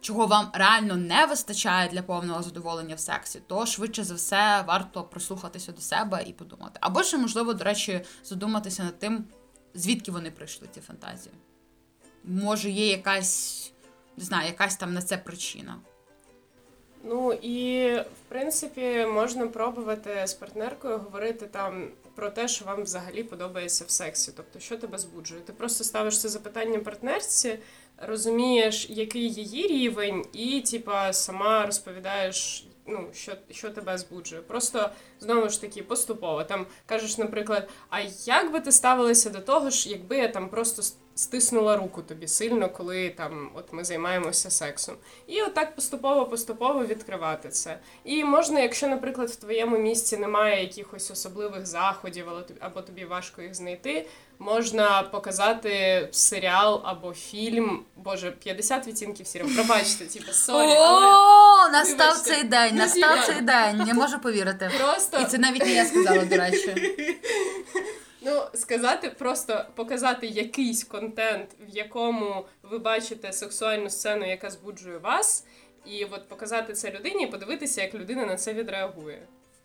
Чого вам реально не вистачає для повного задоволення в сексі, то швидше за все варто прислухатися до себе і подумати. Або ще, можливо, до речі, задуматися над тим, звідки вони прийшли, ці фантазії. Може, є якась, не знаю, якась там на це причина. Ну і в принципі можна пробувати з партнеркою говорити там про те, що вам взагалі подобається в сексі. Тобто, що тебе збуджує. Ти просто ставиш це запитання партнерці, розумієш, який її рівень, і типа сама розповідаєш. Ну, що, що тебе збуджує. Просто знову ж таки поступово. Там кажеш, наприклад, а як би ти ставилася до того ж, якби я там просто стиснула руку тобі сильно, коли там от ми займаємося сексом. І отак поступово-поступово відкривати це. І можна, якщо, наприклад, в твоєму місці немає якихось особливих заходів, або тобі важко їх знайти, можна показати серіал або фільм. Боже, 50 відтінків сірого. Пробачте, типу, sorry. О, настав цей день, настав цей день. Не можу повірити. Просто і це навіть не я сказала, до речі. Ну, сказати, просто показати якийсь контент, в якому ви бачите сексуальну сцену, яка збуджує вас, і от показати це людині, і подивитися, як людина на це відреагує.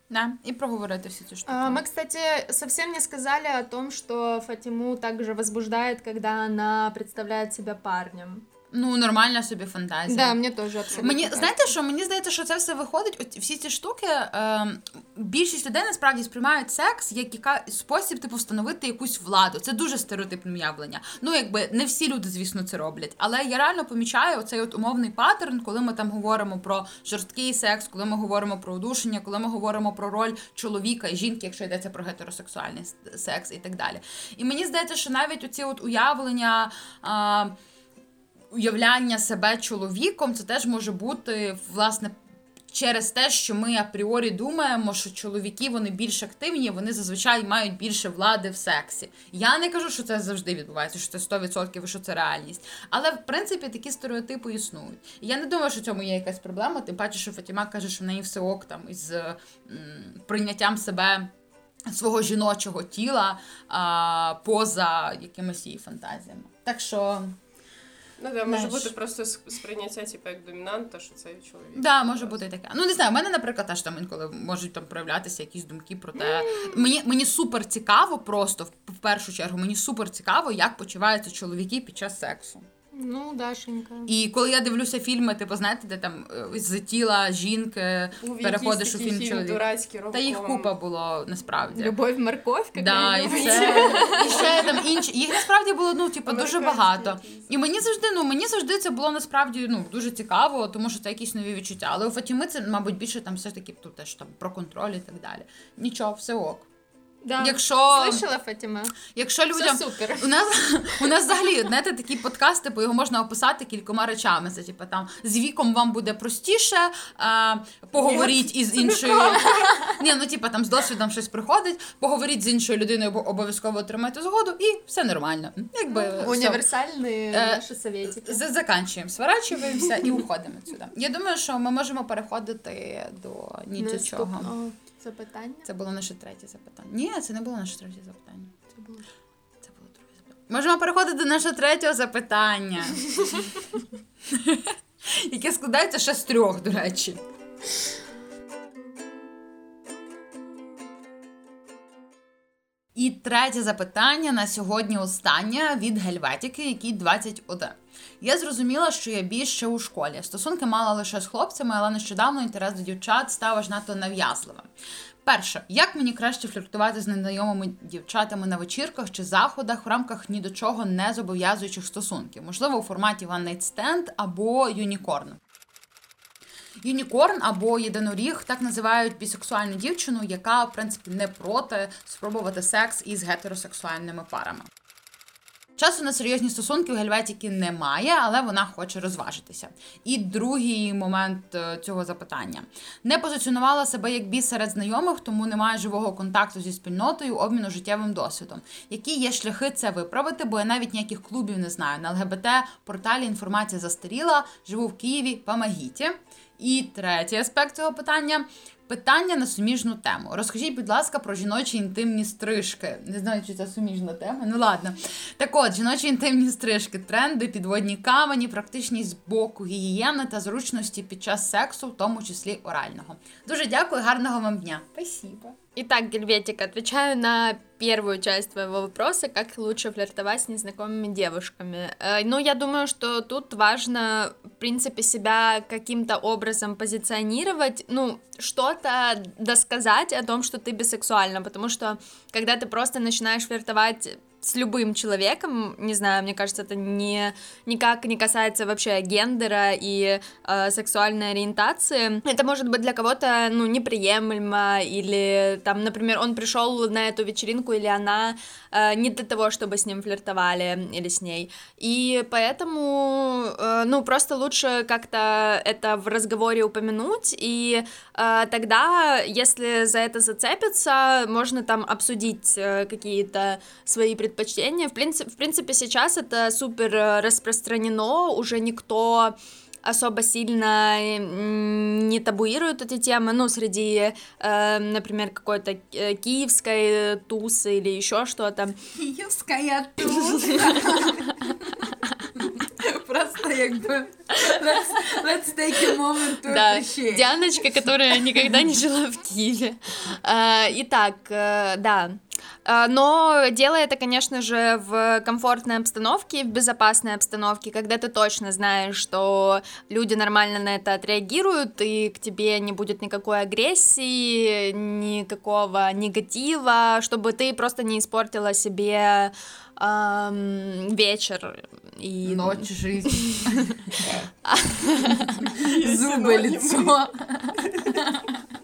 Да, и проговорить все эти штуки. Мы, кстати, совсем не сказали о том, что Фатиму также возбуждает, когда она представляет себя парнем. Ну, нормальна собі фантазія. Да, мені теж абсолютно. Мені знаєте, що мені здається, що це все виходить. От всі ці штуки. Е, більшість людей насправді сприймають секс як яка спосіб типу встановити якусь владу. Це дуже стереотипне явлення. Ну, якби не всі люди, звісно, це роблять. Але я реально помічаю оцей от умовний паттерн, коли ми там говоримо про жорсткий секс, коли ми говоримо про удушення, коли ми говоримо про роль чоловіка і жінки, якщо йдеться про гетеросексуальний секс і так далі. І мені здається, що навіть оці от уявлення. Е, уявляння себе чоловіком, це теж може бути власне. Через те, що ми апріорі думаємо, що чоловіки вони більш активні, вони зазвичай мають більше влади в сексі. Я не кажу, що це завжди відбувається, що це 100% і що це реальність. Але в принципі такі стереотипи існують. Я не думаю, що в цьому є якась проблема. Тим паче, що Фатіма каже, що в неї все ок там із м, прийняттям себе свого жіночого тіла а, поза якимись її фантазіями. Так що. Ну да, може бути просто сприйняття, типу, як домінанта, що це чоловік. Да, може бути таке. Ну не знаю, в мене, наприклад, теж там інколи можуть там проявлятися якісь думки про те. Мені мені супер цікаво, просто в першу чергу, мені супер цікаво, як почуваються чоловіки під час сексу. Ну, Дашенька. І коли я дивлюся фільми, типу, знаєте, де там е, з тіла жінки Був переходиш у фільм, фільм чоловік. Та їх купа було насправді. Любов, морковь, як да, і, це, і ще там інші. Їх насправді було ну, типу, дуже багато. І мені завжди, ну мені завжди це було насправді ну, дуже цікаво, тому що це якісь нові відчуття. Але у Фатіми це, мабуть, більше там все ж таки тут теж там про контроль і так далі. Нічого, все ок. Да. Якщо Слышала, Фатіма? Якщо людям Все супер. у нас у нас взагалі знаєте, такі подкасти, типу, його можна описати кількома речами. Це типу, там з віком вам буде простіше, а, поговоріть із іншою. Ні, ну типу, там з досвідом щось приходить, поговоріть з іншою людиною, обов'язково отримайте згоду, і все нормально. Якби Універсальні е, наші советики. Заканчуємо, сворачуємося і уходимо сюди. Я думаю, що ми можемо переходити до нічого. Запитання? Це було наше третє запитання. Ні, це не було наше третє запитання. Це було це було друге запитання. Можемо переходити до нашого третього запитання, яке складається ще з трьох, до речі. І третє запитання на сьогодні останнє від Гельветіки, який 21. Я зрозуміла, що я більше у школі. Стосунки мала лише з хлопцями, але нещодавно інтерес до дівчат став надто нав'язливим. Перше, як мені краще фліртувати з незнайомими дівчатами на вечірках чи заходах в рамках ні до чого не зобов'язуючих стосунків, можливо, у форматі One Night Stand або Юнікорн. Юнікорн або єдиноріг так називають бісексуальну дівчину, яка в принципі не проти спробувати секс із гетеросексуальними парами. Часу на серйозні стосунки у Гельветіки немає, але вона хоче розважитися. І другий момент е, цього запитання не позиціонувала себе як біс серед знайомих, тому немає живого контакту зі спільнотою, обміну життєвим досвідом. Які є шляхи це виправити? Бо я навіть ніяких клубів не знаю. На ЛГБТ порталі інформація застаріла. Живу в Києві, помогіть. І третій аспект цього питання Питання на суміжну тему. Розкажіть, будь ласка, про жіночі інтимні стрижки. Не знаю, чи це суміжна тема. Ну ладно. Так от, жіночі інтимні стрижки, тренди, підводні камені, практичність з боку гігієни та зручності під час сексу, в тому числі орального. Дуже дякую, гарного вам дня. Спасибо. Итак, Гельветик, отвечаю на первую часть твоего вопроса, как лучше флиртовать с незнакомыми девушками. Э, ну, я думаю, что тут важно, в принципе, себя каким-то образом позиционировать, ну, что-то досказать о том, что ты бисексуальна, потому что когда ты просто начинаешь флиртовать с любым человеком, не знаю, мне кажется, это не, никак не касается вообще гендера и э, сексуальной ориентации. Это может быть для кого-то, ну, неприемлемо, или там, например, он пришел на эту вечеринку, или она э, не для того, чтобы с ним флиртовали, или с ней. И поэтому, э, ну, просто лучше как-то это в разговоре упомянуть, и э, тогда, если за это зацепиться, можно там обсудить э, какие-то свои предпочтения, предпочтения. В принципе, в принципе, сейчас это супер э, распространено, уже никто особо сильно не табуируют эти темы, ну, среди, э, например, какой-то э, киевской тусы или еще что-то. Киевская туса. Просто якби let's, let's take a moment to да, Дианочка, которая никогда не жила в Киеве. Итак, да, Э, но делай это, конечно же, в комфортной обстановке, в безопасной обстановке, когда ты точно знаешь, что люди нормально на это отреагируют, и к тебе не будет никакой агрессии, никакого негатива, чтобы ты просто не испортила себе эм, вечер и ночь жизнь. Зубы лицо.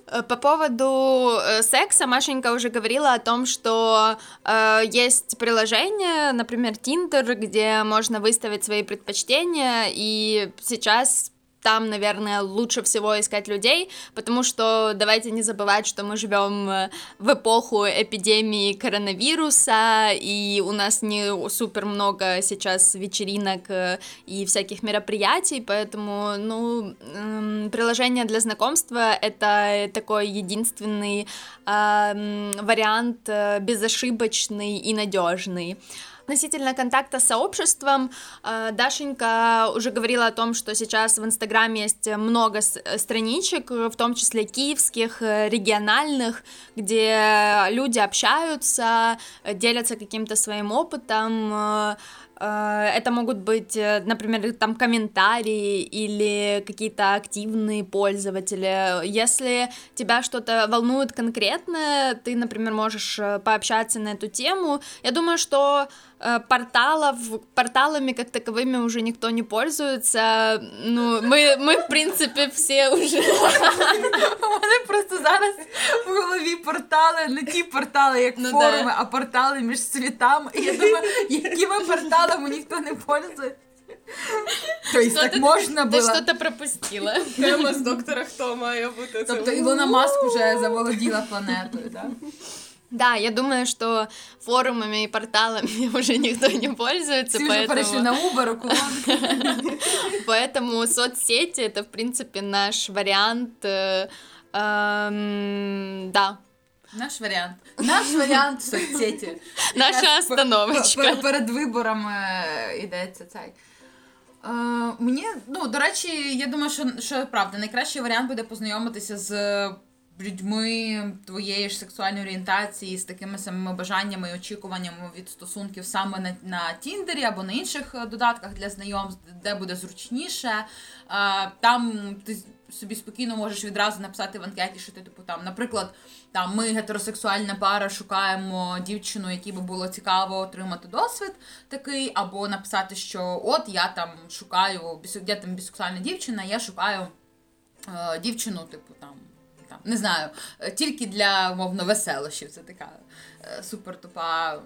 Э, по поводу э, секса Машенька уже говорила о том, что э, есть приложение, например, Tinder, где можно выставить свои предпочтения, и сейчас там, наверное, лучше всего искать людей, потому что давайте не забывать, что мы живем э, в эпоху эпидемии коронавируса, и у нас не супер много сейчас вечеринок э, и всяких мероприятий, поэтому, ну, приложение для знакомства — это такой единственный э, вариант безошибочный и надежный. Относительно контакта с сообществом, э, Дашенька уже говорила о том, что сейчас в Инстаграме есть много страничек, в том числе киевских, э, региональных, где люди общаются, делятся каким-то своим опытом, э, это могут быть, например, там комментарии или какие-то активные пользователи. Если тебя что-то волнует конкретно, ты, например, можешь пообщаться на эту тему. Я думаю, что Э, порталов, порталами как таковыми уже никто не пользуется. Ну, ми, ми в принципі, всі вже. У мене просто зараз в голові портали, не ті портали, як ну, форуми, да. а портали між світами. І я думаю, якими порталами ніхто не пользується. То есть так можна було. Ти щось пропустила. Тема з доктора Хто має бути. Тобто Ілона Маск вже заволоділа планетою, так? Да, я думаю, что форумами и порталами уже никто не пользуется. Все поэтому... уже на Uber, Поэтому соцсети это, в принципе, наш вариант. Э, эм, да. Наш варіант. Наш варіант соцсеті. Наша остановочка. Перед виборами йдеться цей. Uh, мені, ну, до речі, я думаю, що що правда, найкращий варіант буде познайомитися з людьми твоєї ж сексуальної орієнтації з такими самими бажаннями і очікуваннями від стосунків саме на на Тіндері або на інших е, додатках для знайомств, де буде зручніше. Е, там ти собі спокійно можеш відразу написати в анкеті, що ти типу там, наприклад, там ми гетеросексуальна пара шукаємо дівчину, якій би було цікаво отримати досвід такий, або написати, що от я там шукаю я там бісексуальна дівчина, я шукаю е, дівчину, типу там там не знаю, е, тільки для умовно веселощів. Це така е, супер тупа.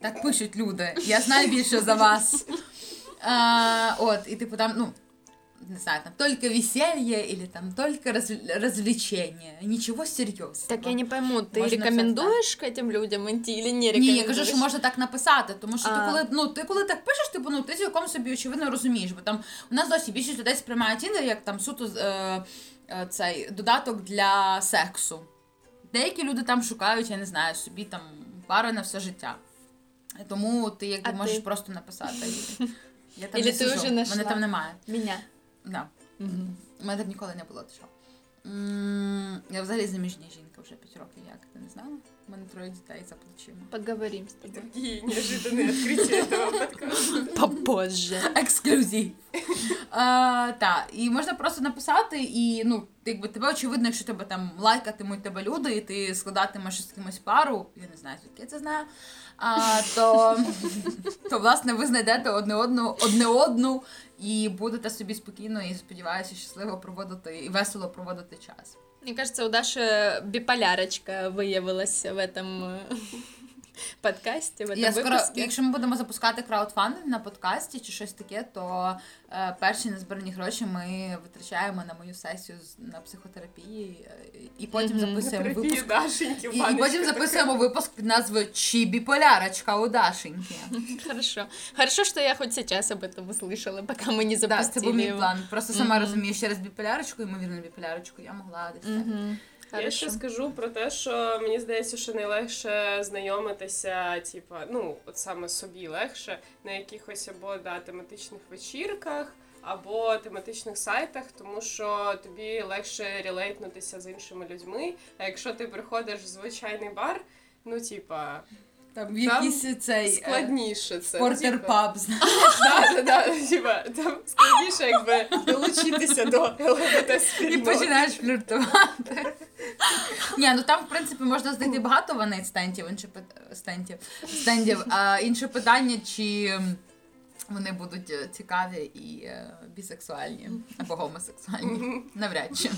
Так пишуть люди. Я знаю більше за вас. А, От, і типу там, ну. Не знаю, там только веселье или там только раз, развлечение. Ничего серьезного. Так я не пойму, ти можна рекомендуєш к этим людям идти или не рекомендуєш? Ні, я кажу, що можна так написати, тому що а. ти коли ну ти коли так пишеш, типу, ну ти цілком собі очевидно розумієш, бо там у нас досі більшість людей сприймає Тіндер як там суто Е, цей додаток для сексу. Деякі люди там шукають, я не знаю, собі там пари на все життя. Тому ти якби можеш ти? просто написати. Я там Или не сижу. Вже Мене там немає. Мене. Да. Угу. У мене там ніколи не було. Що. Я взагалі заміжня жінка вже 5 років, як ти не знала? У мене троє дітей за плечима. Поговорим с тобой. Такие неожиданные открытия этого подкаста. Попозже. Ексклюзив. Так, і можна просто написати, і ну, якби тебе очевидно, якщо тебе там лайкатимуть тебе люди, і ти складатимеш з кимось пару, я не знаю, звідки я це знаю. А, то, то власне ви знайдете одне одну, одне одну і будете собі спокійно і сподіваюся, щасливо проводити і весело проводити час. Мне кажется, у Даши биполярочка выявилась в этом э, подкасте, в этом Я скоро, выпуске. якщо ми будемо запускати краудфандинг на подкасті чи щось таке, то е, перші незбрані гроші ми витрачаємо на мою сесію з- на психотерапії, е, і потім Мгм. записуємо Терапию випуск. Дашеньки, І, і баночка потім такая. записуємо випуск під назвою Чи біполярочка у Дашеньки. Хорошо. Хорошо, что я хоть сейчас об этом услышала, пока мы не Так, це запустили був мій его. план. Просто сама Мгм. розумію, через біполярочку, ймовірно, біполярочку я могла десь. так. Мгм. Я ще скажу про те, що мені здається, що найлегше знайомитися, типа, ну, от саме собі легше на якихось або да, тематичних вечірках, або тематичних сайтах, тому що тобі легше релейтнутися з іншими людьми. А якщо ти приходиш в звичайний бар, ну, типа, Там якийсь цей е, складніше це. портер паб. Типа, там складніше, якби долучитися до ЛГБТ І починаєш фліртувати. Ні, ну там, в принципі, можна знайти багато стендів, пит- стендів, стендів. А інше питання, чи вони будуть е, цікаві і е, бісексуальні або гомосексуальні. Навряд чи.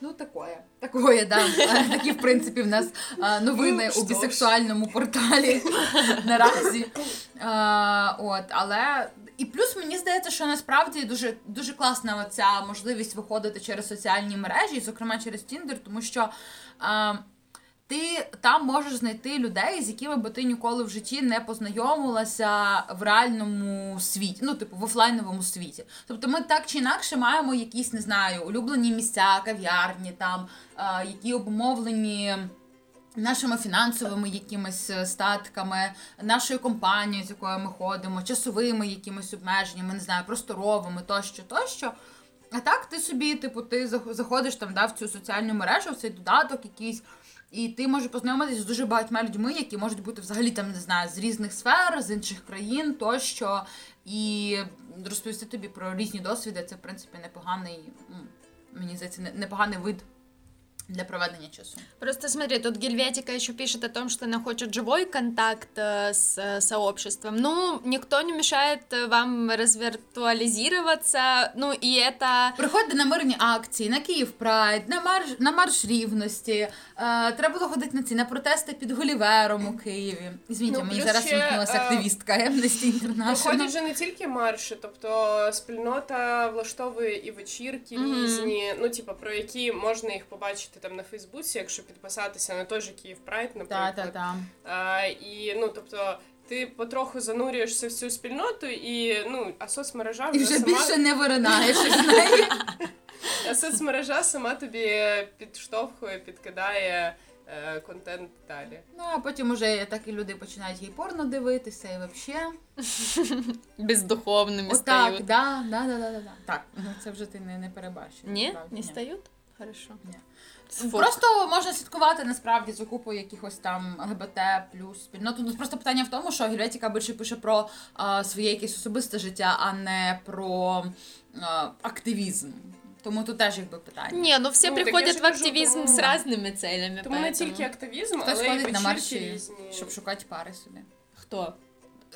Ну, такое. Такое, да. Такі, в принципі, в нас новини Ну, у бісексуальному порталі наразі. А, От, але. І плюс мені здається, що насправді дуже, дуже класна оця можливість виходити через соціальні мережі, зокрема через Тіндер, тому що. Е, ти там можеш знайти людей, з якими би ти ніколи в житті не познайомилася в реальному світі, ну, типу, в офлайновому світі. Тобто ми так чи інакше маємо якісь, не знаю, улюблені місця, кав'ярні, там, е, які обумовлені. Нашими фінансовими якимись е, статками, нашою компанією, з якою ми ходимо, часовими якимись обмеженнями, не знаю, просторовими тощо, тощо. А так ти собі, типу, ти зах- заходиш там да, в цю соціальну мережу, в цей додаток якийсь, і ти можеш познайомитися з дуже багатьма людьми, які можуть бути взагалі там, не знаю, з різних сфер, з інших країн тощо. І розповісти тобі про різні досвіди. Це, в принципі, непоганий, мені здається, непоганий вид для проведення часу. Просто смотри, тут Гельветика еще пишет о том, что она хочет живой контакт э, с э, сообществом. Ну, никто не мешает э, вам развиртуализироваться. Ну, и это... Приходьте на мирні акції, на Київ Прайд, на марш на марш рівності. Е, треба було ходити на ці на протести під Голівером у Києві. Звіньте, Ну, мені плюс зараз ще, вимкнулася е, активістка Amnesty Проходять International. же не тільки марші, тобто спільнота влаштовує і вечірки Мгм. різні, ну типа про які можна їх побачити там на Фейсбуці, якщо підписатися на той же Київ Прайд, наприклад. та, та. А, і ну тобто. Ти потроху занурюєшся в цю спільноту, і ну а соцмережа І вже вже сама більше не виринаєш із неї. а соцмережа сама тобі підштовхує, підкидає е, контент далі. Ну, а потім уже так і люди починають їй порно дивитися, і взагалі. Бездуховными Отак, стают. да, да, да, да, да, да. Так, ну, це вже ти не, не перебачиш. Не? насправді, Не ні. стают? Хорошо. Ні. Фу. Просто можна слідкувати насправді за купою якихось там ЛГБТ плюс спільноту. Ну просто питання в тому, що Гельветіка більше пише про а, своє якесь особисте життя, а не про а, активізм. Тому тут теж якби питання. Не, ну все Ну, так я приходят же в кажу, активизм тому- с разными целями. Тому не тільки активізм, Хтось але й ходить на марші, різні. щоб шукати пари собі. Кто?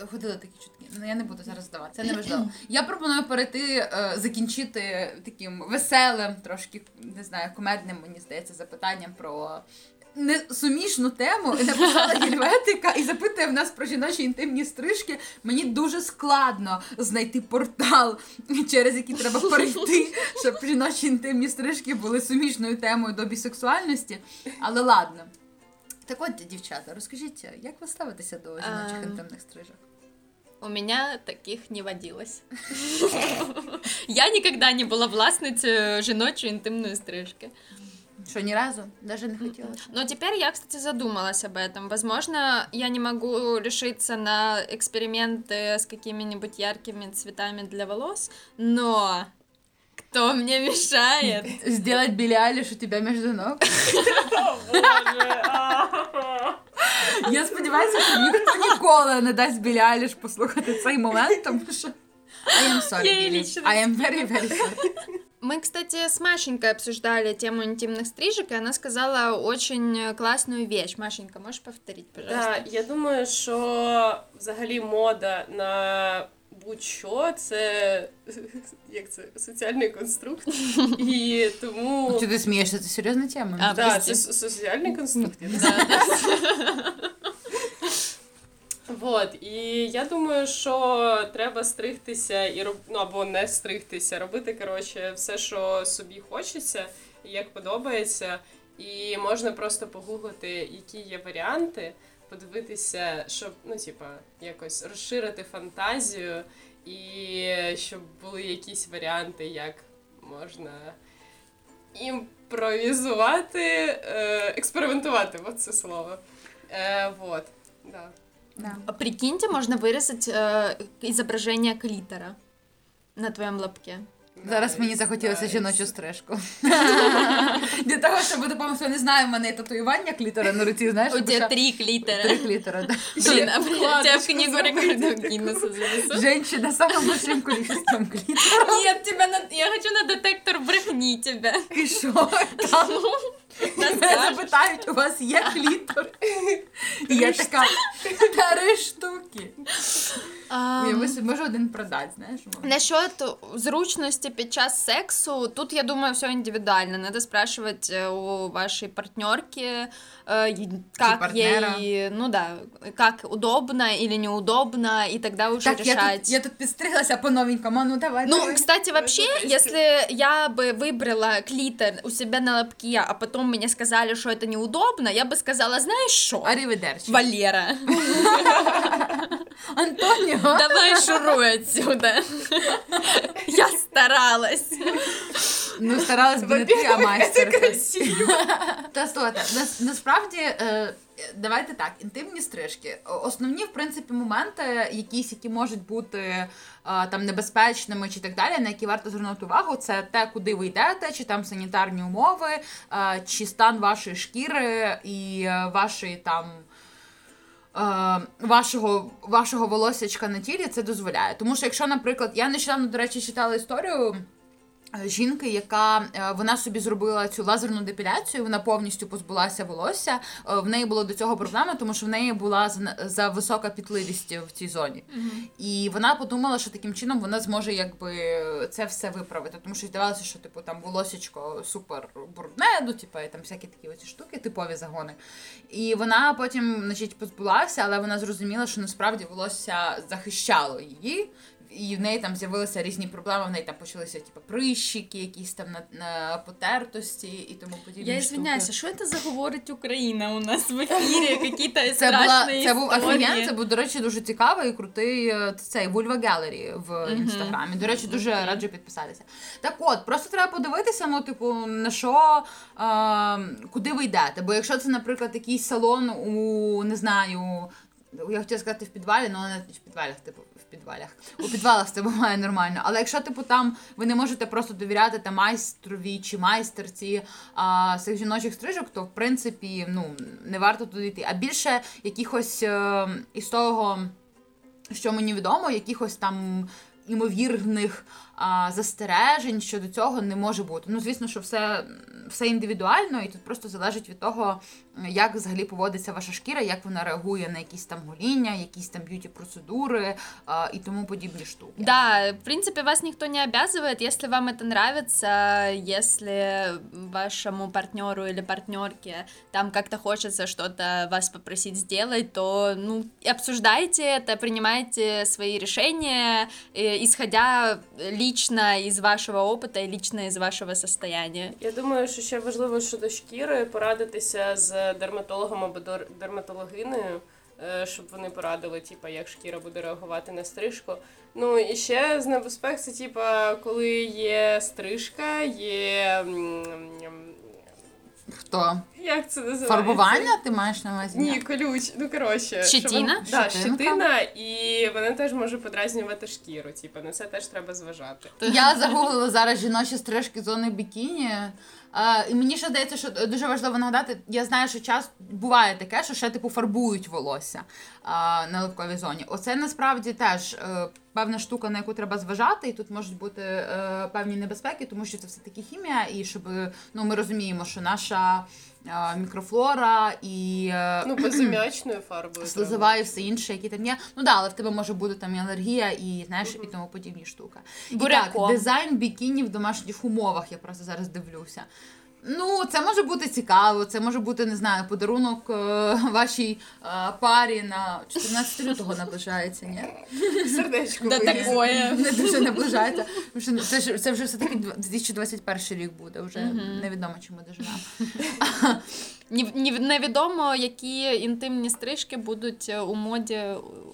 Ходили такі чутки. Ну я не буду зараз здавати. Це не важливо. Я пропоную перейти, е, закінчити таким веселим, трошки не знаю, комедним, мені здається, запитанням про. Несумішну тему і написала Гільветика і запитує в нас про жіночі інтимні стрижки. Мені дуже складно знайти портал, через який треба перейти, щоб жіночі інтимні стрижки були сумішною темою до бісексуальності. Але ладно. Так от, дівчата, розкажіть, як ви ставитеся до жіночих Ем, інтимних стрижок? У меня таких не водилось. Я никогда не была властницей женочей интимной стрижки. Що ні разу? Даже не хотіла. Но теперь я, кстати, задумалась об этом. Возможно, я не могу решиться на эксперименты с какими-нибудь яркими цветами для волос, но Кто мне мешает? Сделать Білі Айліш у тебе між ног. Боже. Я сподіваюся, що ніхто ніколи не дасть Білі Айліш послухати цей момент, тому що I am sorry, Я її Білі. лічно I am very, very sorry. Мы, кстати, с Машенькой обсуждали тему интимных стрижек, и она сказала очень классную вещь. Машенька, можешь повторить, пожалуйста? Так, я думаю, що взагалі мода на будь-що це як це соціальний конструкт. І тому Чи ти смієшся? Це серйозна тема? А, Так, прости. це соціальний конструкт. Да, да. Вот, і я думаю, що треба стригтися і роб... ну, або не стригтися, робити коротше все, що собі хочеться, і як подобається. І можна просто погуглити, які є варіанти, подивитися, щоб ну, типа, якось розширити фантазію, і щоб були якісь варіанти, як можна імпровізувати, е, експериментувати, от це слово. Е, вот, да. Да. А Прикиньте, можно вырезать э, изображение клитора на твоем лобке. Зараз мені захотілося жіночу стрижку. Для того, щоб допомогти, не знаю, в мене є татуювання клітера на руці, знаєш? У тебе три клітера. Три клітера, так. Тебя в книгу рекордов Гиннесса занесу. Женщина самым большим количеством клітера. Нет, тебя я хочу на детектор брехни тебя. І що? Там мене запитають, у вас є клітор? І я така, три штуки. Я Ам, собі можу один продати, знаєш? може. Насчет зручности під час сексу, тут я думаю, все индивидуально. Надо спрашивать э, у вашей партнерки, э, и как партнера. ей, ну да, как удобно или неудобно, и тогда уже Так, я решать. тут, я тут підстриглася по новенькому, а ну давай. Ну, давай. кстати, вообще, жестко. если я бы выбрала клитор у себя на лобке, а потом мне сказали, что это неудобно, я бы сказала, знаешь что, Аривидерчи. Валера, Антоніо. давай шуруй отсюда. Я старалась. Ну, старалась би не ти, а майстер. Та слухайте, нас, насправді, е, давайте так, інтимні стрижки. Основні, в принципі, моменти, якісь, які можуть бути е, там небезпечними чи так далі, на які варто звернути увагу, це те, куди ви йдете, чи там санітарні умови, е, чи стан вашої шкіри і е, вашої там. Е, Вашого, вашого волосячка на тілі це дозволяє. Тому що, якщо, наприклад, я нещодавно, до речі, читала історію жінки, яка е, вона собі зробила цю лазерну депіляцію, вона повністю позбулася волосся. Е, В неї було до цього проблема, тому що в неї була за, висока пітливість в цій зоні. І вона подумала, що таким чином вона зможе якби це все виправити. Тому що здавалося, що типу там волосечко супер брудне, ну типу, і там всякі такі оці штуки, типові загони. І вона потім, значить, позбулася, але вона зрозуміла, що насправді волосся захищало її І в неї там з'явилися різні проблеми. В неї там почалися типу, прищики, якісь там на, на потертості і тому подібні. Я штуки. извиняюсь, а что это за говорить Украина у нас в эфире? Какие-то Це, була, страшные це був истории. офіген, це був, до речі, дуже цікавий і крутий е, цей Вульва Gallery в інстаграмі. До речі, дуже Окей. раджу підписатися. Так от, просто треба подивитися, ну, типу, на що, е, куди ви йдете. Бо якщо це, наприклад, якийсь салон у не знаю. Я хотіла сказати в підвалі, але не в підвалях, типу, в підвалях. У підвалах це буває нормально. Але якщо, типу, там ви не можете просто довіряти там майстрові чи майстерці а, цих жіночих стрижок, то в принципі ну, не варто туди йти. А більше якихось е, із того, що мені відомо, якихось там імовірних а, застережень щодо цього не може бути. Ну, звісно, що все, все індивідуально, і тут просто залежить від того, як взагалі поводиться ваша шкіра, як вона реагує на якісь там гоління, якісь там б'юті процедури а, і тому подібні штуки. Да, в принципе, вас никто не обязывает, если вам это нравится, если вашему партнеру или партнерке там как-то хочется что-то вас попросить сделать, то ну обсуждайте это, принимайте свои решения, э, исходя лично из вашего опыта и лично из вашего состояния. Я думаю, що ще важливо щодо шкіри порадитися з дерматологом або дерматологиною, е, щоб вони порадили, типу, як шкіра буде реагувати на стрижку. Ну і ще з небезпек, це типа, коли є стрижка, є Хто? Як це називається? Фарбування ти маєш на увазі? Ні, колюч, ну коротше. що Щетина? вон- Да, щетина, і вона теж може подразнювати шкіру. Типу, на це теж треба зважати. Я загуглила зараз жіночі стрижки зони бікіні. А, і мені ще здається, що дуже важливо нагадати, я знаю, що час буває таке, що ще типу фарбують волосся а, на липковій зоні. Оце насправді теж е, певна штука, на яку треба зважати, і тут можуть бути е, певні небезпеки, тому що це все таки хімія, і щоб ну ми розуміємо, що наша мікрофлора і е, Ну, безум'ячною фарбою. слизова і все інше, які там є. Ну да, але в тебе може бути там і алергія, і знаєш, і тому подібні штуки. І так, дизайн бікіні в домашніх умовах, я просто зараз дивлюся. Ну, це може бути цікаво, це може бути, не знаю, подарунок е, вашій е, парі на 14 лютого наближається, ні? Сердечко. Да виліз. такое. Не дуже наближається. Тому що це, ж- це вже все-таки 2021 рік буде, вже невідомо, чи ми доживемо. Ні- ні- Невідомо, які інтимні стрижки будуть е, у моді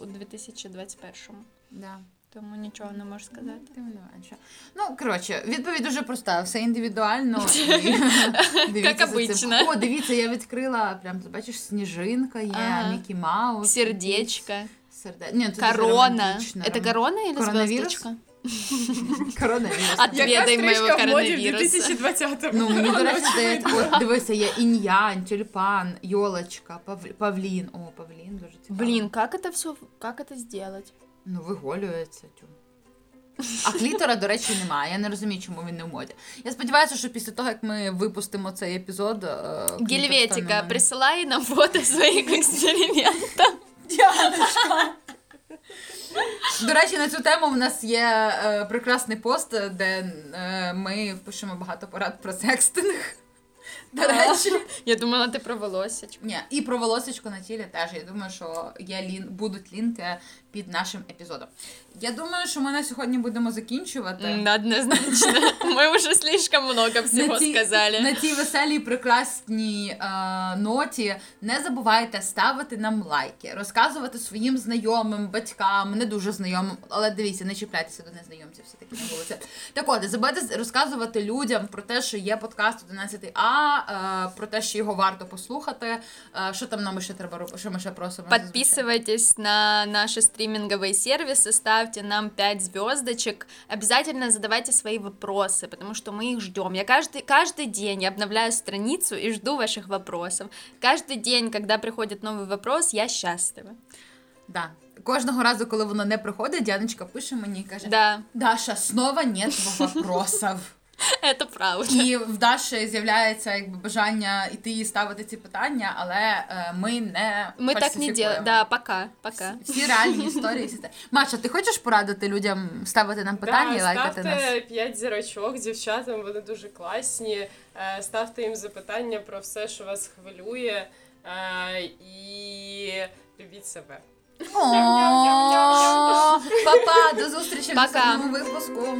у 2021-му. Да. Тому нічого не можу сказати. Тим не менше. Ну, коротше, відповідь дуже проста, все індивідуально. І дивіться Як за цим. обично. О, дивіться, я відкрила, прям, ти бачиш, сніжинка є, Ага. Мікі Маус. Сердечко. Серде... Ні, це дуже Корона. романтично. Это корона или Коронавирус? звездочка? Коронавірус. От- Яка Відвідай моєго стрижка в моді в коронавірусу. 2020-му? Ну, мені, до речі, здається, от, дивися, є інь-янь, тюльпан, йолочка, пав... павлін. О, павлін дуже цікаво. Блин, как это все, как это сделать? Ну, виголюється. Тю. А клітора, до речі, немає. Я не розумію, чому він не в моді. Я сподіваюся, що після того, як ми випустимо цей епізод. модним. присылай нам фото своих экспериментов. До речі, на цю тему в нас є е, прекрасний пост, де е, ми пишемо багато порад про секстинг. До речі. Я думала, ти про волосечку. Ні, і про волосечко на тілі теж. Я думаю, що є лін... будуть лінки під нашим епізодом. Я думаю, що ми на сьогодні будемо закінчувати. Однозначно. Мы уже слишком много всего цій- сказали. на цій веселій прекрасній е, ноті не забувайте ставити нам лайки, розказувати своїм знайомим, батькам, не дуже знайомим, але дивіться, не чіпляйтеся до незнайомців все таки на вулиці. Так от, не забувайте розказувати людям про те, що є подкаст 11А, е, про те, що його варто послухати. Е, що там нам ще треба робити? Що ми ще просимо? Подписывайтесь на наши стриминговые сервисы, ставьте нам 5 звездочек. Обязательно задавайте свои вопросы, потому что мы их ждем. Я каждый, каждый день я обновляю страницу и жду ваших вопросов. Каждый день, когда приходит новый вопрос, я счастлива. Да. Кожного разу, коли воно не приходить, Дяночка пише мені і каже: Да, Даша, снова нет вопросов. это правда. І в Даші з'являється якби бажання іти і ставити ці питання, але е, ми не Мы так не делаем. Да, пока, пока. Всі реальні історії. Всі. Маша, ти хочеш порадити людям ставити нам питання і Да, лайкати нас? ставте 5 зірочок дівчатам, вони дуже класні. Е, Ставте їм запитання про все, що вас хвилює. Е, І любіть себе. Па-па, до зустрічі в наступному випуску.